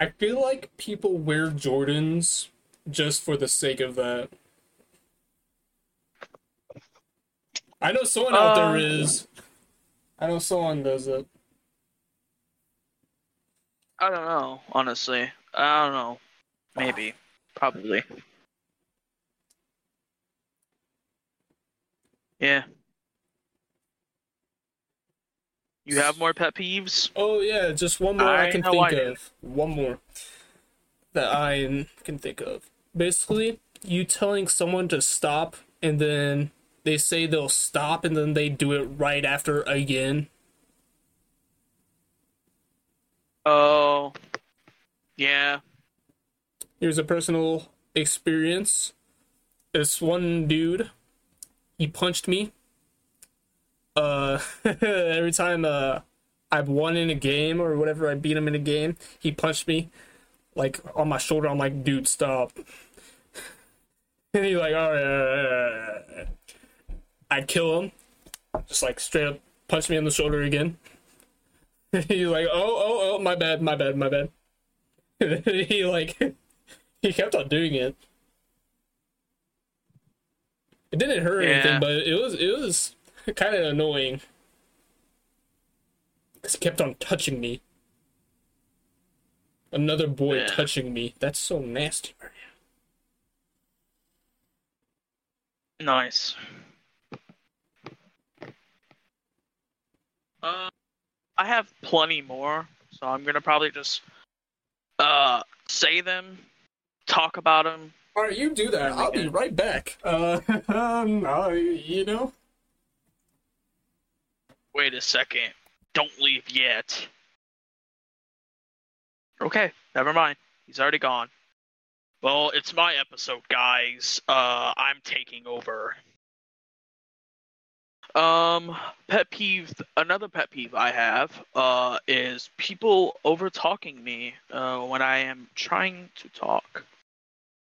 I feel like people wear Jordans just for the sake of that. I know someone out
Uh,
there is. I know someone does it.
I don't know. Honestly, I don't know. Maybe, probably. Yeah. You have more pet peeves?
Oh yeah, just one more I,
I
can think
I
of. One more that I can think of. Basically, you telling someone to stop and then they say they'll stop and then they do it right after again.
Oh. Yeah.
Here's a personal experience. This one dude, he punched me. Uh, every time uh I've won in a game or whatever, I beat him in a game, he punched me like on my shoulder. I'm like, dude, stop. and he's like, all right, all right, all right, all right. I kill him, just like straight up punch me on the shoulder again. He's like, oh, oh, oh, my bad, my bad, my bad. he like, he kept on doing it. It didn't hurt
Yeah.
anything, but it was it was kind of annoying. Cause he kept on touching me. Another boy
Yeah.
touching me. That's so nasty, Maria.
Nice. Uh, I have plenty more, so I'm gonna probably just uh say them, talk about them.
All right, you do that. I'll be right back. Uh, um, uh, you know.
Wait a second. Don't leave yet. Okay, never mind. He's already gone. Well, it's my episode, guys. Uh, I'm taking over. Um, pet peeve. Another pet peeve I have uh is people over talking me uh when I am trying to talk,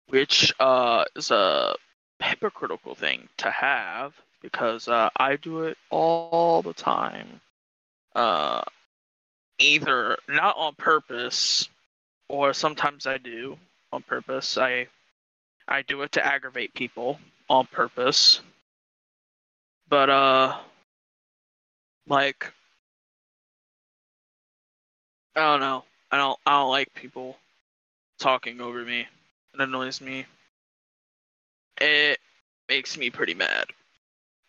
which uh is a hypocritical thing to have because uh, I do it all the time. Uh, either not on purpose, or sometimes I do on purpose. I I do it to aggravate people on purpose. But uh, like I don't know. I don't I don't like people talking over me. It annoys me. It makes me pretty mad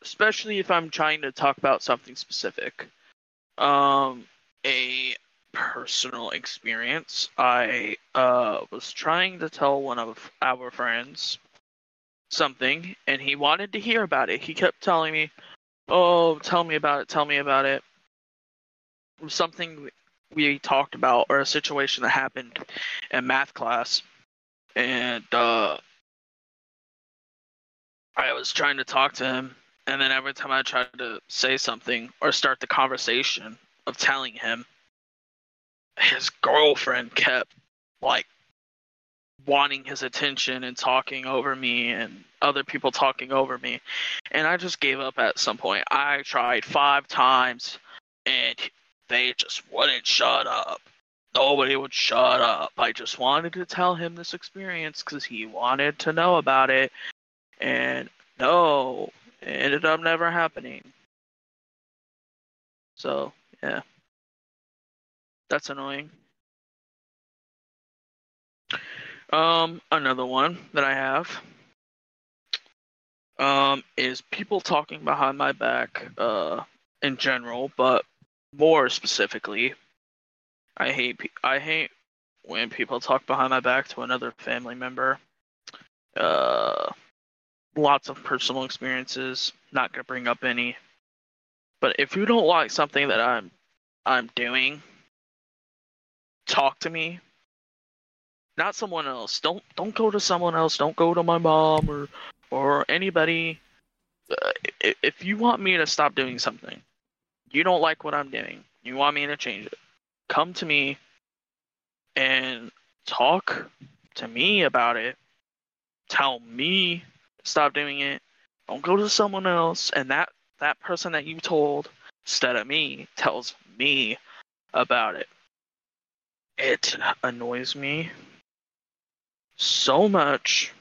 especially if I'm trying to talk about something specific. Um, a personal experience. I uh, was trying to tell one of our friends something, and he wanted to hear about it. He kept telling me, "Oh, tell me about it. Tell me about it." Something we talked about, or a situation that happened in math class, and uh, I was trying to talk to him, and then every time I tried to say something or start the conversation of telling him, his girlfriend kept like wanting his attention and talking over me and other people talking over me. And I just gave up at some point. I tried five times and they just wouldn't shut up. Nobody would shut up. I just wanted to tell him this experience because he wanted to know about it. And no, it ended up never happening. So, yeah. That's annoying. Um, another one that I have um is people talking behind my back uh in general, but more specifically, I hate pe- I hate when people talk behind my back to another family member. Uh lots of personal experiences, not to bring up any. But if you don't like something that I'm I'm doing, talk to me. Not someone else. Don't don't go to someone else. Don't go to my mom or or anybody. Uh, if you want me to stop doing something, you don't like what I'm doing. You want me to change it. Come to me and talk to me about it. Tell me to stop doing it. Don't go to someone else and that that person that you told instead of me tells me about it. It annoys me so much.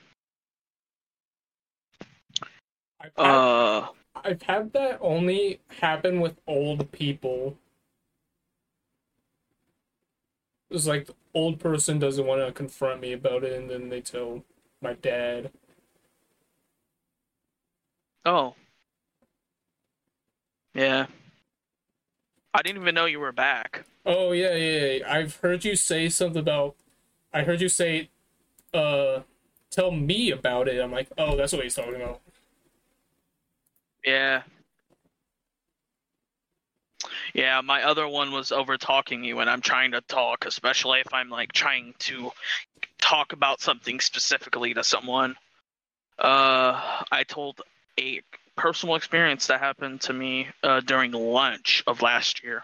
I've had,
Uh
I've had that only happen with old people. It's like the old person doesn't want to confront me about it, and then they tell my dad.
oh. Yeah. I didn't even know you were back.
Oh yeah, yeah, yeah. I've heard you say something about. I heard you say, uh, tell me about it. I'm like, oh, that's what he's talking about.
Yeah. Yeah, my other one was over talking you when I'm trying to talk, especially if I'm like trying to talk about something specifically to someone. Uh, I told a personal experience that happened to me uh, during lunch of last year.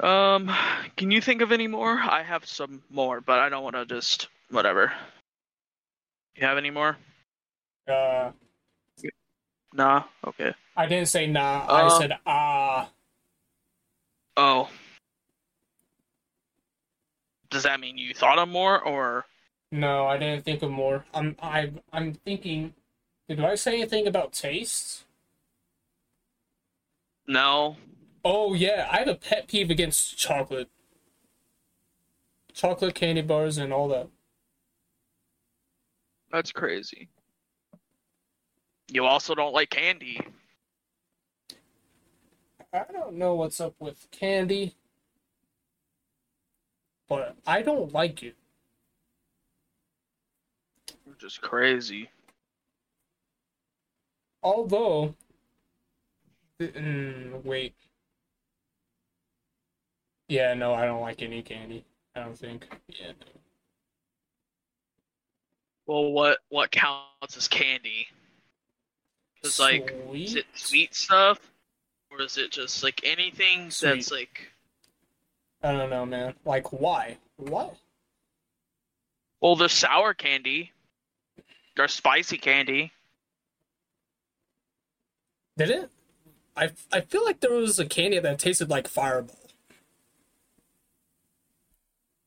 Um, can you think of any more? I have some more, but I don't want to just whatever. You have any more?
Uh,
Nah. Okay.
I didn't say nah.
Uh,
I said ah.
Oh. Does that mean you thought of more, or
No, I didn't think of more. I'm I I'm thinking. Did I say anything about taste?
no?
Oh yeah, I have a pet peeve against chocolate. Chocolate candy bars and all that.
That's crazy. You also don't like candy.
I don't know what's up with candy, but I don't like it.
You're just crazy.
Although, mm, wait. Yeah, no, I don't like any candy. I don't think. Yeah.
Well, what what counts as candy? Because like, is it sweet stuff, or is it just like anything that's like?
I don't know, man. Like, why? What?
Well, there's sour candy. There's spicy candy.
Did it? I I feel like there was a candy that tasted like Fireball.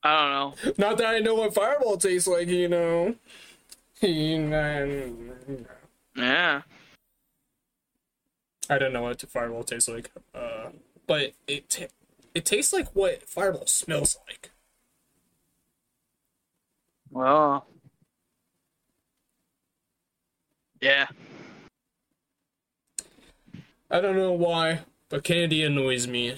I don't know.
Not that I know what Fireball tastes like, you know.
Yeah.
I don't know what Fireball tastes like. Uh, but it ta it tastes like what Fireball smells like.
Well. Yeah.
I don't know why, but candy annoys me.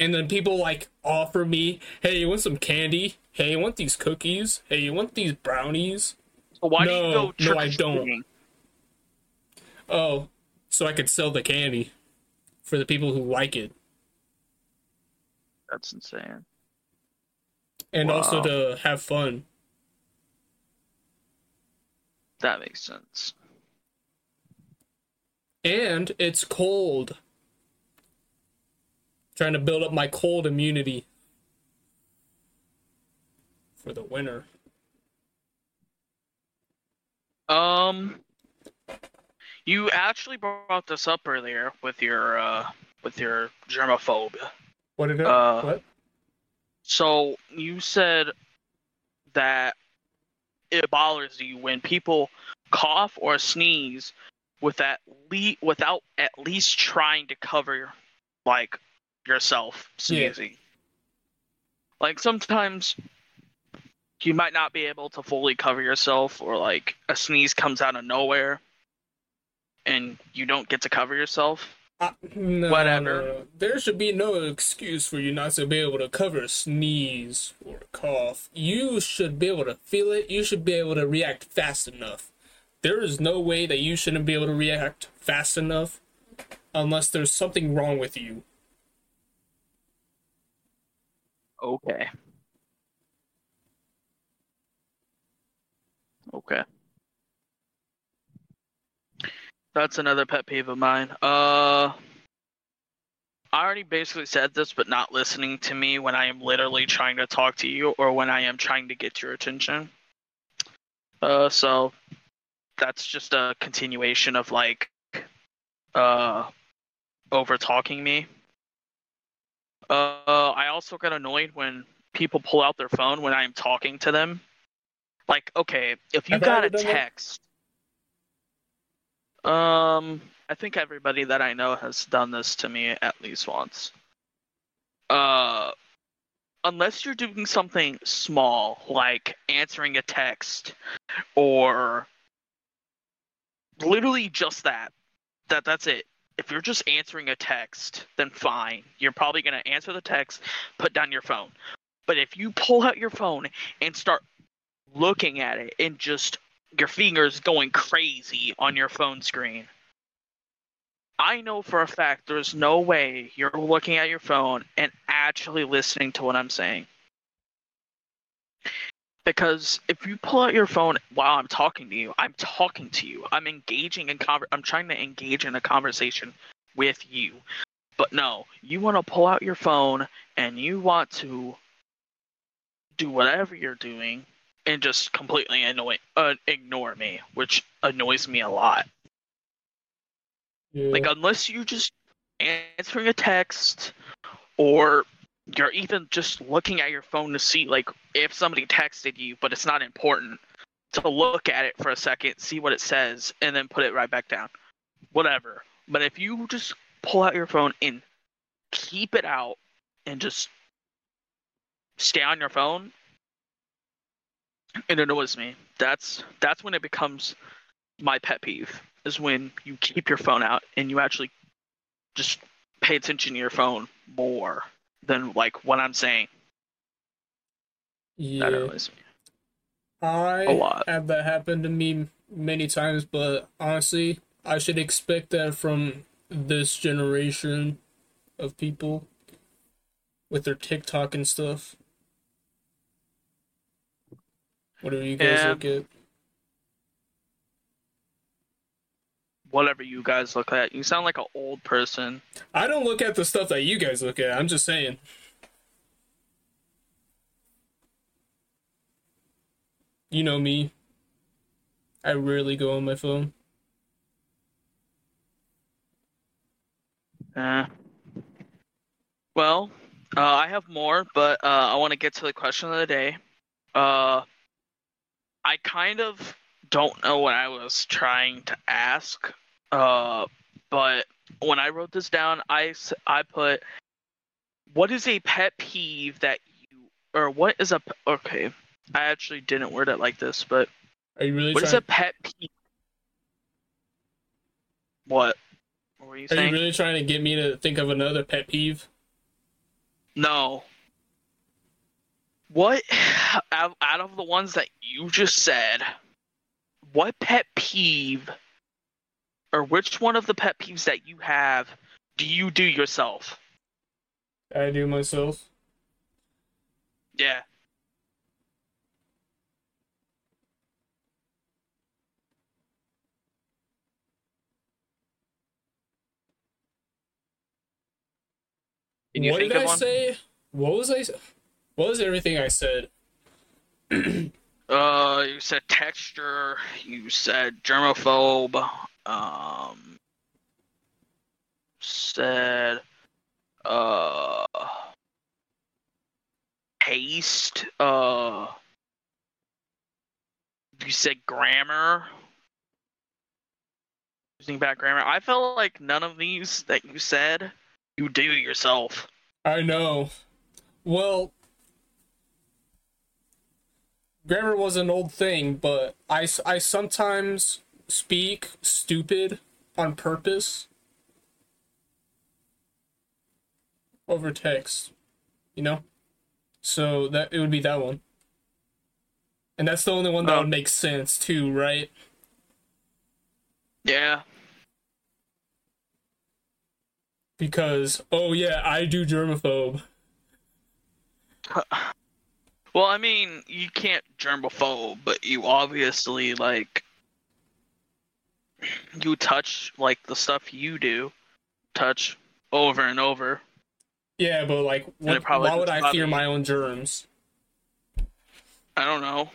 And then people like offer me, "Hey, you want some candy? Hey, you want these cookies? Hey, you want these brownies?"
So why do
No,
you go
no,
trick
I
or
don't. Oh, so I could sell the candy for the people who like it,
That's insane.
and also to have fun.
That makes sense.
And it's cold. Trying to build up my cold immunity for the winter.
Um, you actually brought this up earlier with your uh with your germophobia.
What did it?
Uh,
what?
So you said that it bothers you when people cough or sneeze with at le- without at least trying to cover like yourself
Yeah.
sneezing. Like sometimes you might not be able to fully cover yourself or like a sneeze comes out of nowhere and you don't get to cover yourself.
Uh, no,
whatever.
no. There should be no excuse for you not to be able to cover a sneeze or a cough. You should be able to feel it. You should be able to react fast enough. There is no way that you shouldn't be able to react fast enough unless there's something wrong with you.
Okay. Okay. That's another pet peeve of mine. Uh I already basically said this, but not listening to me when I am literally trying to talk to you or when I am trying to get your attention. Uh so that's just a continuation of like uh over talking me. Uh, I also get annoyed when people pull out their phone when I'm talking to them. Like, okay, if you
Have
got a
ever done that?
text, um, I think everybody that I know has done this to me at least once. Uh, unless you're doing something small like answering a text or literally just that, that that's it if you're just answering a text, then fine. You're probably going to answer the text, put down your phone. But if you pull out your phone and start looking at it and just your fingers going crazy on your phone screen, I know for a fact there's no way you're looking at your phone and actually listening to what I'm saying. Because if you pull out your phone while I'm talking to you, I'm talking to you. I'm engaging in conver- I'm trying to engage in a conversation with you. But no, you want to pull out your phone and you want to do whatever you're doing and just completely annoy uh, ignore me, which annoys me a lot.
Yeah.
Like unless you just answering a text or you're even just looking at your phone to see like if somebody texted you, but it's not important to look at it for a second, see what it says, and then put it right back down. Whatever. But if you just pull out your phone and keep it out and just stay on your phone, it annoys me. That's that's when it becomes my pet peeve. Is when you keep your phone out and you actually just pay attention to your phone more than like what I'm saying. That
yeah.
annoys me.
I
A lot.
have that happen to me many times, but honestly, I should expect that from this generation of people with their TikTok and stuff. What do you guys
Yeah.
look at?
Whatever you guys look at, you sound like an old person.
I don't look at the stuff that you guys look at. I'm just saying. You know me. I rarely go on my phone.
Uh, well, uh, I have more, but uh, I want to get to the question of the day. Uh, I kind of don't know what I was trying to ask, uh, but when I wrote this down, I I put, what is a pet peeve that you, or what is a, okay, I actually didn't word it like this, but
Are you really
what is
trying?
a pet peeve? What? What were you
Are you really trying to get me to think of another pet peeve?
No. What out of the ones that you just said, what pet peeve or which one of the pet peeves that you have do you do yourself?
I do myself.
Yeah.
What did I
one?
say? What was I? What was everything I said?
Uh, you said texture. You said germaphobe. Um, said uh, paste. Uh, you said grammar. Using bad grammar. I felt like none of these that you said you do yourself.
I know. Well, grammar was an old thing, but I, I sometimes speak stupid on purpose over text, you know? So that it would be that one. And that's the only one that
Oh.
would make sense too, right?
Yeah.
Because oh yeah, I do germaphobe.
Well, I mean, you can't germaphobe, but you obviously like you touch like the stuff you do, touch over and over.
Yeah, but like, what, why would I fear
you.
my own germs?
I don't know.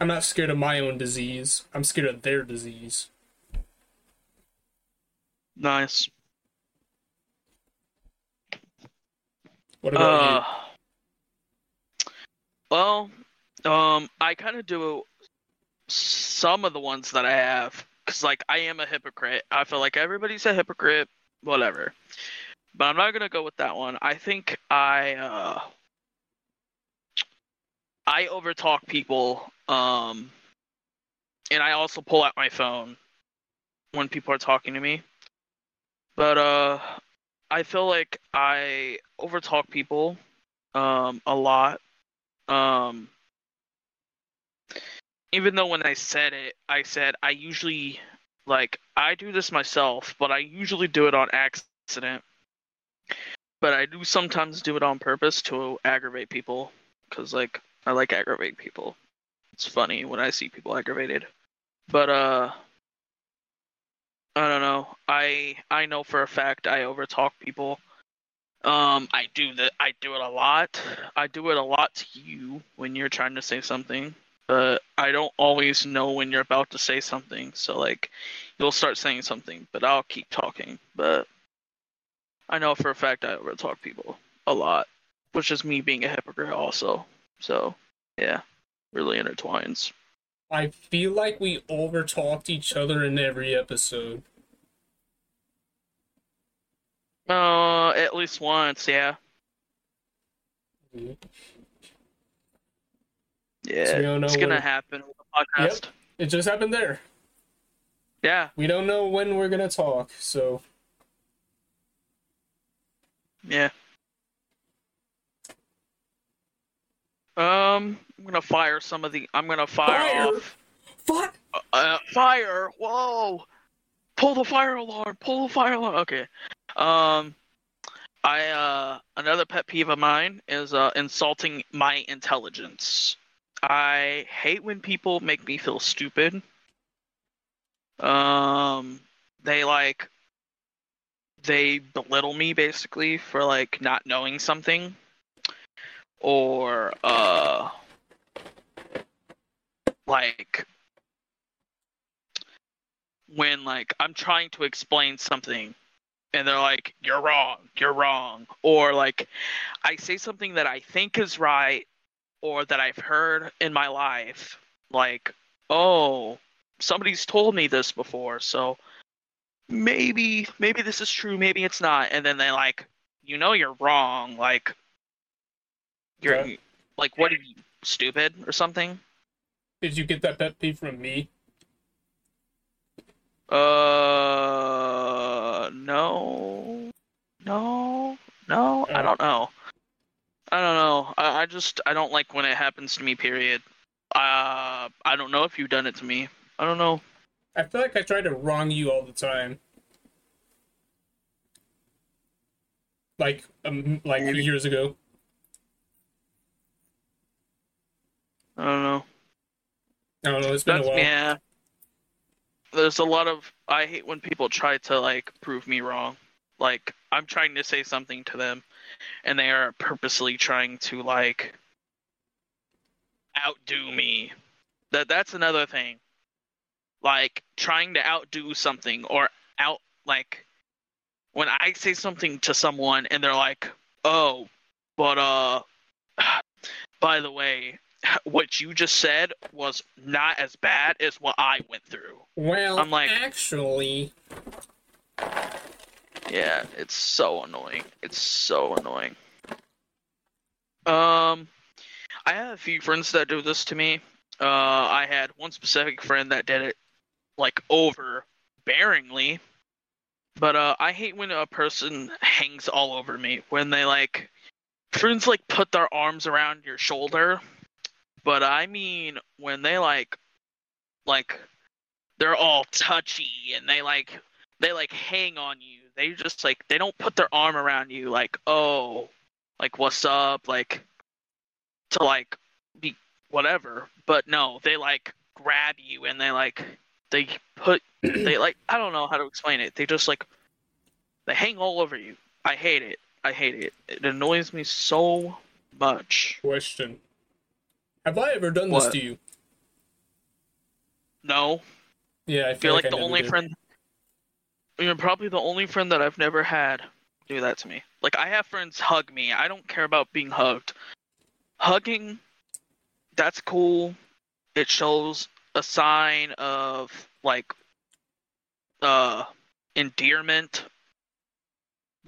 I'm not scared of my own disease. I'm scared of their disease.
Nice.
What about
Uh, well, um, I kind of do some of the ones that I have because, like, I am a hypocrite. I feel like everybody's a hypocrite, whatever. But I'm not gonna go with that one. I think I, uh, I overtalk people, um, and I also pull out my phone when people are talking to me. But uh, I feel like I overtalk people um a lot. Um even though when I said it, I said I usually like I do this myself, but I usually do it on accident. But I do sometimes do it on purpose to aggravate people cuz like I like aggravating people. It's funny when I see people aggravated. But uh I don't know. I I know for a fact I overtalk people. Um, I do that. I do it a lot. I do it a lot to you when you're trying to say something. But I don't always know when you're about to say something. So like, you'll start saying something, but I'll keep talking. But I know for a fact I overtalk people a lot, which is me being a hypocrite also. So yeah, really intertwines.
I feel like we overtalked each other in every episode.
Uh, at least once, yeah.
Mhm.
Yeah,
So we don't know
it's gonna happen podcast.
It just happened there.
Yeah,
We don't know when we're gonna talk, so
yeah. Um, I'm gonna fire some of the. I'm gonna fire,
Fire?
off.
fuck.
Uh, fire! Whoa! Pull the fire alarm! Pull the fire alarm! Okay. Um, I uh another pet peeve of mine is uh insulting my intelligence. I hate when people make me feel stupid. Um, they like they belittle me basically for like not knowing something, or uh, like when like I'm trying to explain something and they're like you're wrong you're wrong or like I say something that I think is right or that I've heard in my life like oh somebody's told me this before so maybe maybe this is true maybe it's not and then they like you know you're wrong like you're
Okay.
like what are you stupid or something
Did you get that pet peeve from me?
Uh, no, no, no. I
Oh.
don't know. I don't know. I, I just I don't like when it happens to me. Period. Uh, I don't know if you've done it to me. I don't know.
I feel like I try to wrong you all the time. Like um, like
Maybe.
years ago.
I don't know.
I don't know. It's been
That's
a while.
yeah. There's a lot of I hate when people try to like prove me wrong. Like I'm trying to say something to them, and they are purposely trying to like outdo me. That that's another thing. Like trying to outdo something or out like when I say something to someone and they're like, "Oh, but uh by the way, what you just said was not as bad as what I went through."
Well,
I'm like-
actually,
Yeah, it's so annoying. It's so annoying. Um, I have a few friends that do this to me. Uh, I had one specific friend that did it like overbearingly, but uh, I hate when a person hangs all over me when they like friends like put their arms around your shoulder, but I mean when they like like they're all touchy and they like they like hang on you. They just like they don't put their arm around you like, "Oh, like what's up?" like to like be whatever. But no, they like grab you and they like they put they like I don't know how to explain it. They just like they hang all over you. I hate it. I hate it. It annoys me so much.
question: Have I ever done this to you?
No,
Yeah, I
I
feel,
feel like,
I
the only
did.
friend you're probably the only friend that I've never had do that to me. Like I have friends hug me. I don't care about being hugged. Hugging that's cool. It shows a sign of like uh endearment.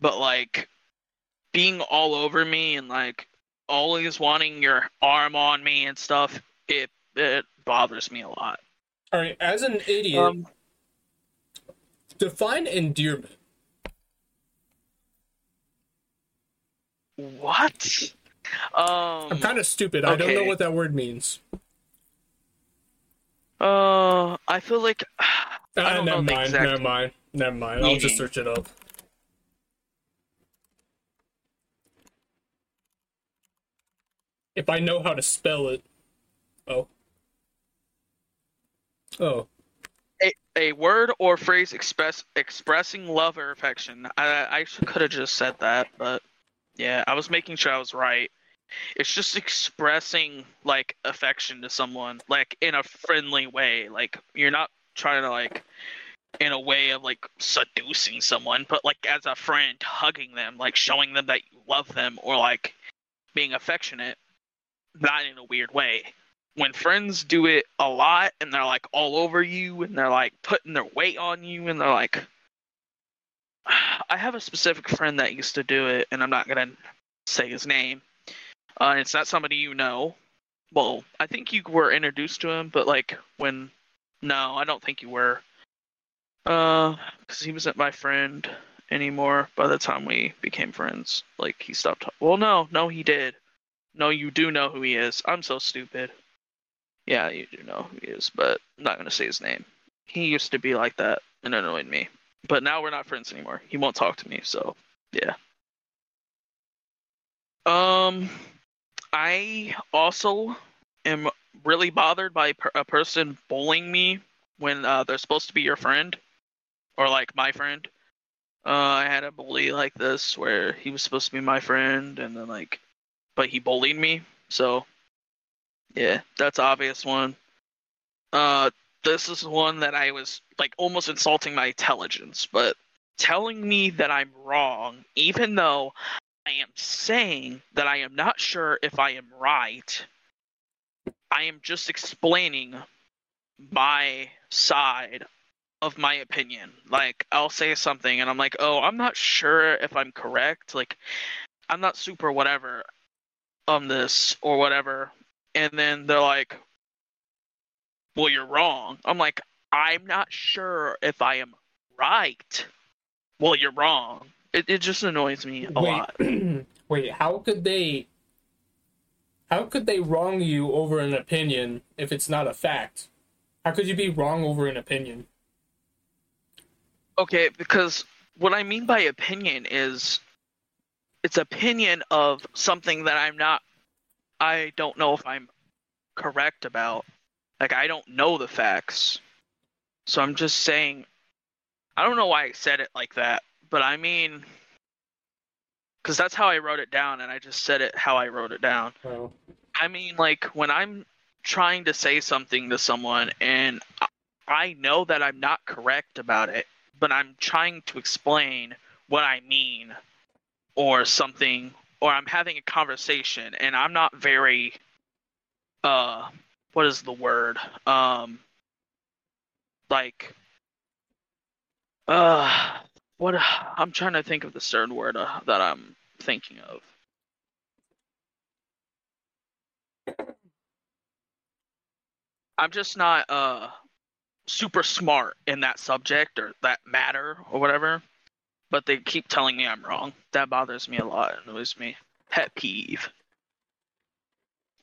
But like being all over me and like always wanting your arm on me and stuff, it it bothers me a lot.
All right, as an idiot,
Um
define endearment.
What? Um.
I'm kind of stupid. I don't know what that word means.
Uh, I feel like I
Ah,
don't
never
know
mind.
exact
Never mind. Never mind. I'll just search it up. If I know how to spell it. Oh. Oh.
A, word or phrase express expressing love or affection. I I could have just said that, but yeah, I was making sure I was right. it's just expressing like affection to someone like in a friendly way like you're not trying to like in a way of like seducing someone but like as a friend hugging them like showing them that you love them or like being affectionate not in a weird way when friends do it a lot and they're like all over you and they're like putting their weight on you and they're like I have a specific friend that used to do it and I'm not going to say his name uh, it's not somebody you know. Well, I think you were introduced to him, but like when, no, I don't think you were. Uh, because he wasn't my friend anymore by the time we became friends. Like he stopped. Well, no, no, he did. No, you do know who he is. I'm so stupid. Yeah, you do know who he is, but I'm not gonna say his name. He used to be like that and annoyed me, but now we're not friends anymore. He won't talk to me, so yeah. Um, I also am really bothered by a person bullying me when uh, they're supposed to be your friend or like my friend. Uh, I had a bully like this where he was supposed to be my friend and then like, but he bullied me. So, yeah, that's obvious one. Uh, this is one that I was like almost insulting my intelligence, but telling me that I'm wrong, even though I am saying that I am not sure if I am right. I am just explaining my side of my opinion. Like, I'll say something and I'm like, oh, I'm not sure if I'm correct. Like, I'm not super whatever on this or whatever. And then they're like, well, you're wrong. I'm like, I'm not sure if I am right. Well, you're wrong. It it just annoys me a
wait,
lot.
wait, how could they? How could they wrong you over an opinion if it's not a fact? How could you be wrong over an opinion?
Okay, because what I mean by opinion is it's opinion of something that I'm not I don't know if I'm correct about. Like I don't know the facts. So I'm just saying I don't know why I said it like that, but I mean, because that's how I wrote it down, and I just said it how I wrote it down.
Oh.
I mean, like when I'm trying to say something to someone, and I know that I'm not correct about it, but I'm trying to explain what I mean, or something, or I'm having a conversation, and I'm not very, uh, what is the word? Um, like, uh, what I'm trying to think of the certain word uh, that I'm thinking of. I'm just not uh super smart in that subject or that matter or whatever. But they keep telling me I'm wrong. That bothers me a lot. It annoys me. Pet peeve.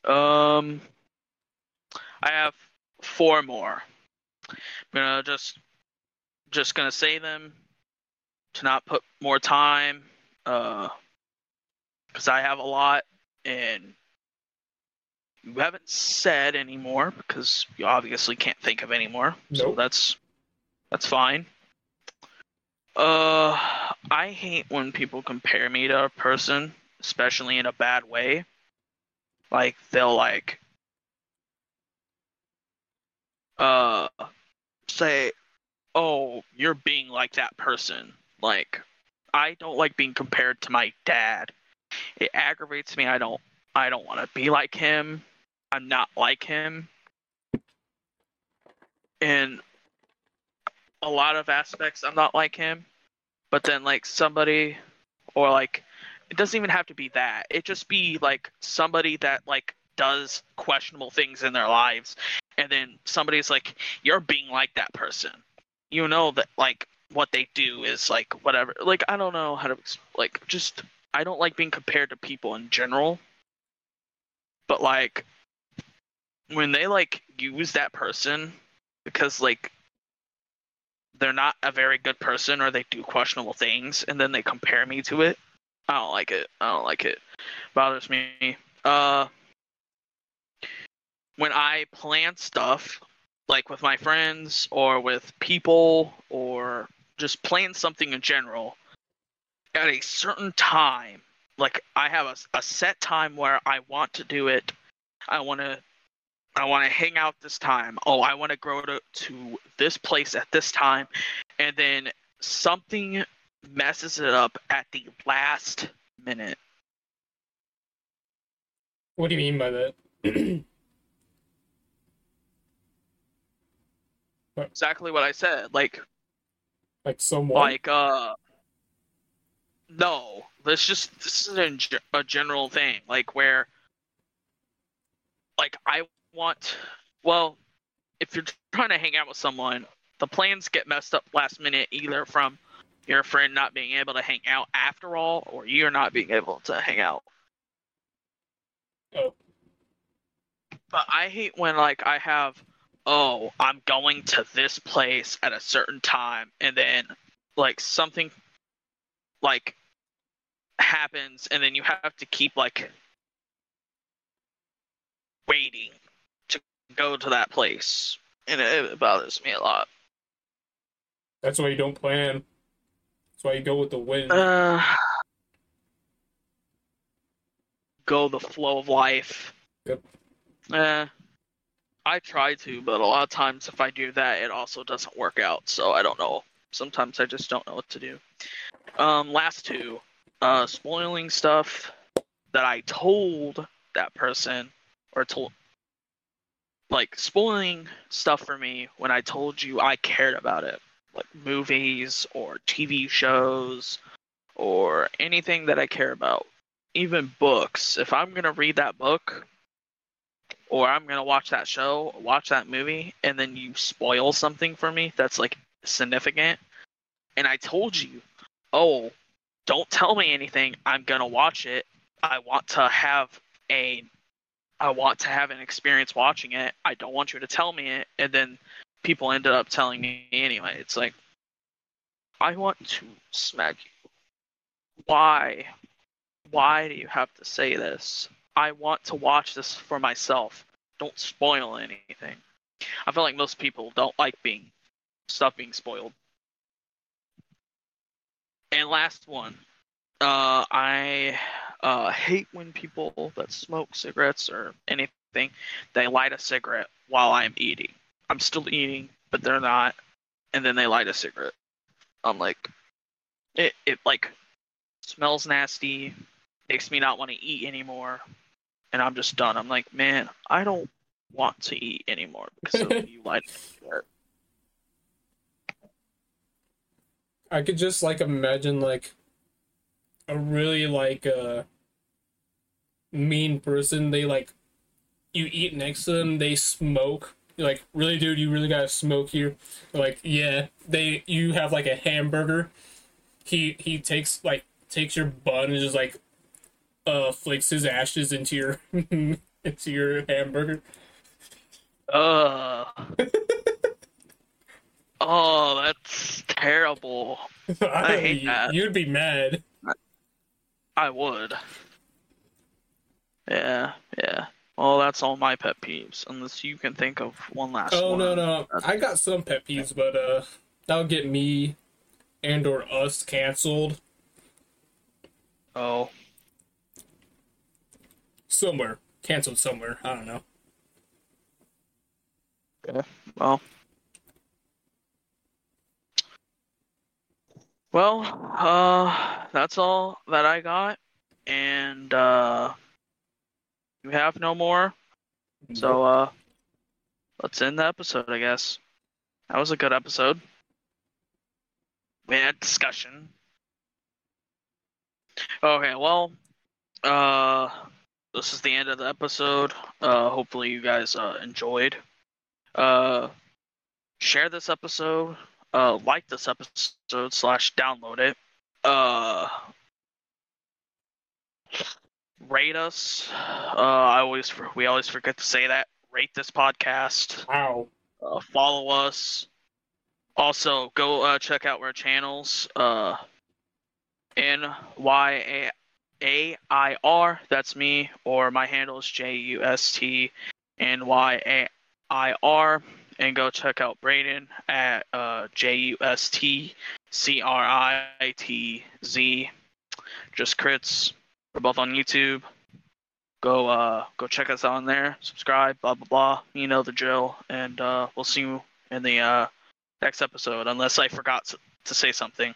Um, I have four more. I'm gonna just just gonna say them to not put more time uh, because I have a lot and you haven't said anymore because you obviously can't think of anymore. Nope. So that's that's fine. Uh, I hate when people compare me to a person, especially in a bad way. Like they'll like uh say, "Oh, you're being like that person." Like, I don't like being compared to my dad. It aggravates me. I don't. I don't want to be like him. I'm not like him. In a lot of aspects, I'm not like him. But then, like somebody, or like, it doesn't even have to be that. It just be like somebody that like does questionable things in their lives, and then somebody's like, "You're being like that person." You know that like what they do is like whatever. Like I don't know how to like just I don't like being compared to people in general. But like when they like use that person because like they're not a very good person or they do questionable things and then they compare me to it. I don't like it. I don't like it. Bothers me. Uh when I plan stuff like with my friends or with people or just plan something in general at a certain time, like I have a, a set time where I want to do it. I want to I want to hang out this time. Oh, I want to go to to this place at this time, and then something messes it up at the last minute.
What do you mean by that?
Exactly what I said. Like
like someone.
like uh no this just this is a, a general thing like where like i want well if you're trying to hang out with someone the plans get messed up last minute either from your friend not being able to hang out after all or you're not being able to hang out. But i hate when like i have oh i'm going to this place at a certain time and then like something like happens and then you have to keep like waiting go to that place and it, it bothers me a lot
That's why you don't plan. That's why you go with the wind.
uh, go the flow of life
Yep.
Eh, i try to but a lot of times if i do that it also doesn't work out so i don't know sometimes i just don't know what to do um last two uh spoiling stuff that i told that person or told like spoiling stuff for me when i told you i cared about it like movies or tv shows or anything that i care about even books. If i'm going to read that book or i'm going to watch that show watch that movie and then you spoil something for me that's like significant and i told you oh don't tell me anything. I'm going to watch it. I want to have a i want to have an experience watching it. I don't want you to tell me it. And then people ended up telling me anyway. It's like i want to smack you. Why? Why do you have to say this? I want to watch this for myself. Don't spoil anything. I feel like most people don't like being stuff being spoiled. And last one uh, I uh, hate when people that smoke cigarettes or anything they light a cigarette while I'm eating. I'm still eating, but they're not, and then they light a cigarette. I'm like, it it like smells nasty, makes me not want to eat anymore, and I'm just done. I'm like, man, I don't want to eat anymore because of you lighting a cigarette.
I could just like imagine like a really like uh mean person. They like you eat next to them, they smoke. You're like, really, dude, you really gotta smoke here. They're like, yeah. They you have like a hamburger. He he takes like takes your bun and just like uh flicks his ashes into your into your hamburger.
Ugh. oh, that's terrible. I hate that.
You'd be mad.
I would. Yeah, yeah. Well, that's all my pet peeves. Unless you can think of one last
Oh
one.
no no, I got some pet peeves, but uh, that'll get me and or us canceled
Oh,
somewhere. Canceled somewhere. I don't know.
Yeah, well. Well, uh, that's all that I got, and uh, you have no more. So, uh, let's end the episode, I guess. That was a good episode. We had discussion. Okay, well, uh, this is the end of the episode. Uh, hopefully you guys uh, enjoyed. Uh, share this episode. Uh, like this episode slash download it. Uh, rate us. Uh, I always we always forget to say that. Rate this podcast.
Wow.
Uh, follow us. Also, go uh, check out our channels. Uh, N Y A A I R. That's me. Or my handle is J U S T N Y A I R. And go check out Braden at uh, J U S T C R I T Z. Just crits. We're both on YouTube. Go uh go check us out on there. Subscribe. Blah blah blah. You know the drill. And uh, we'll see you in the uh, next episode. Unless I forgot to say something.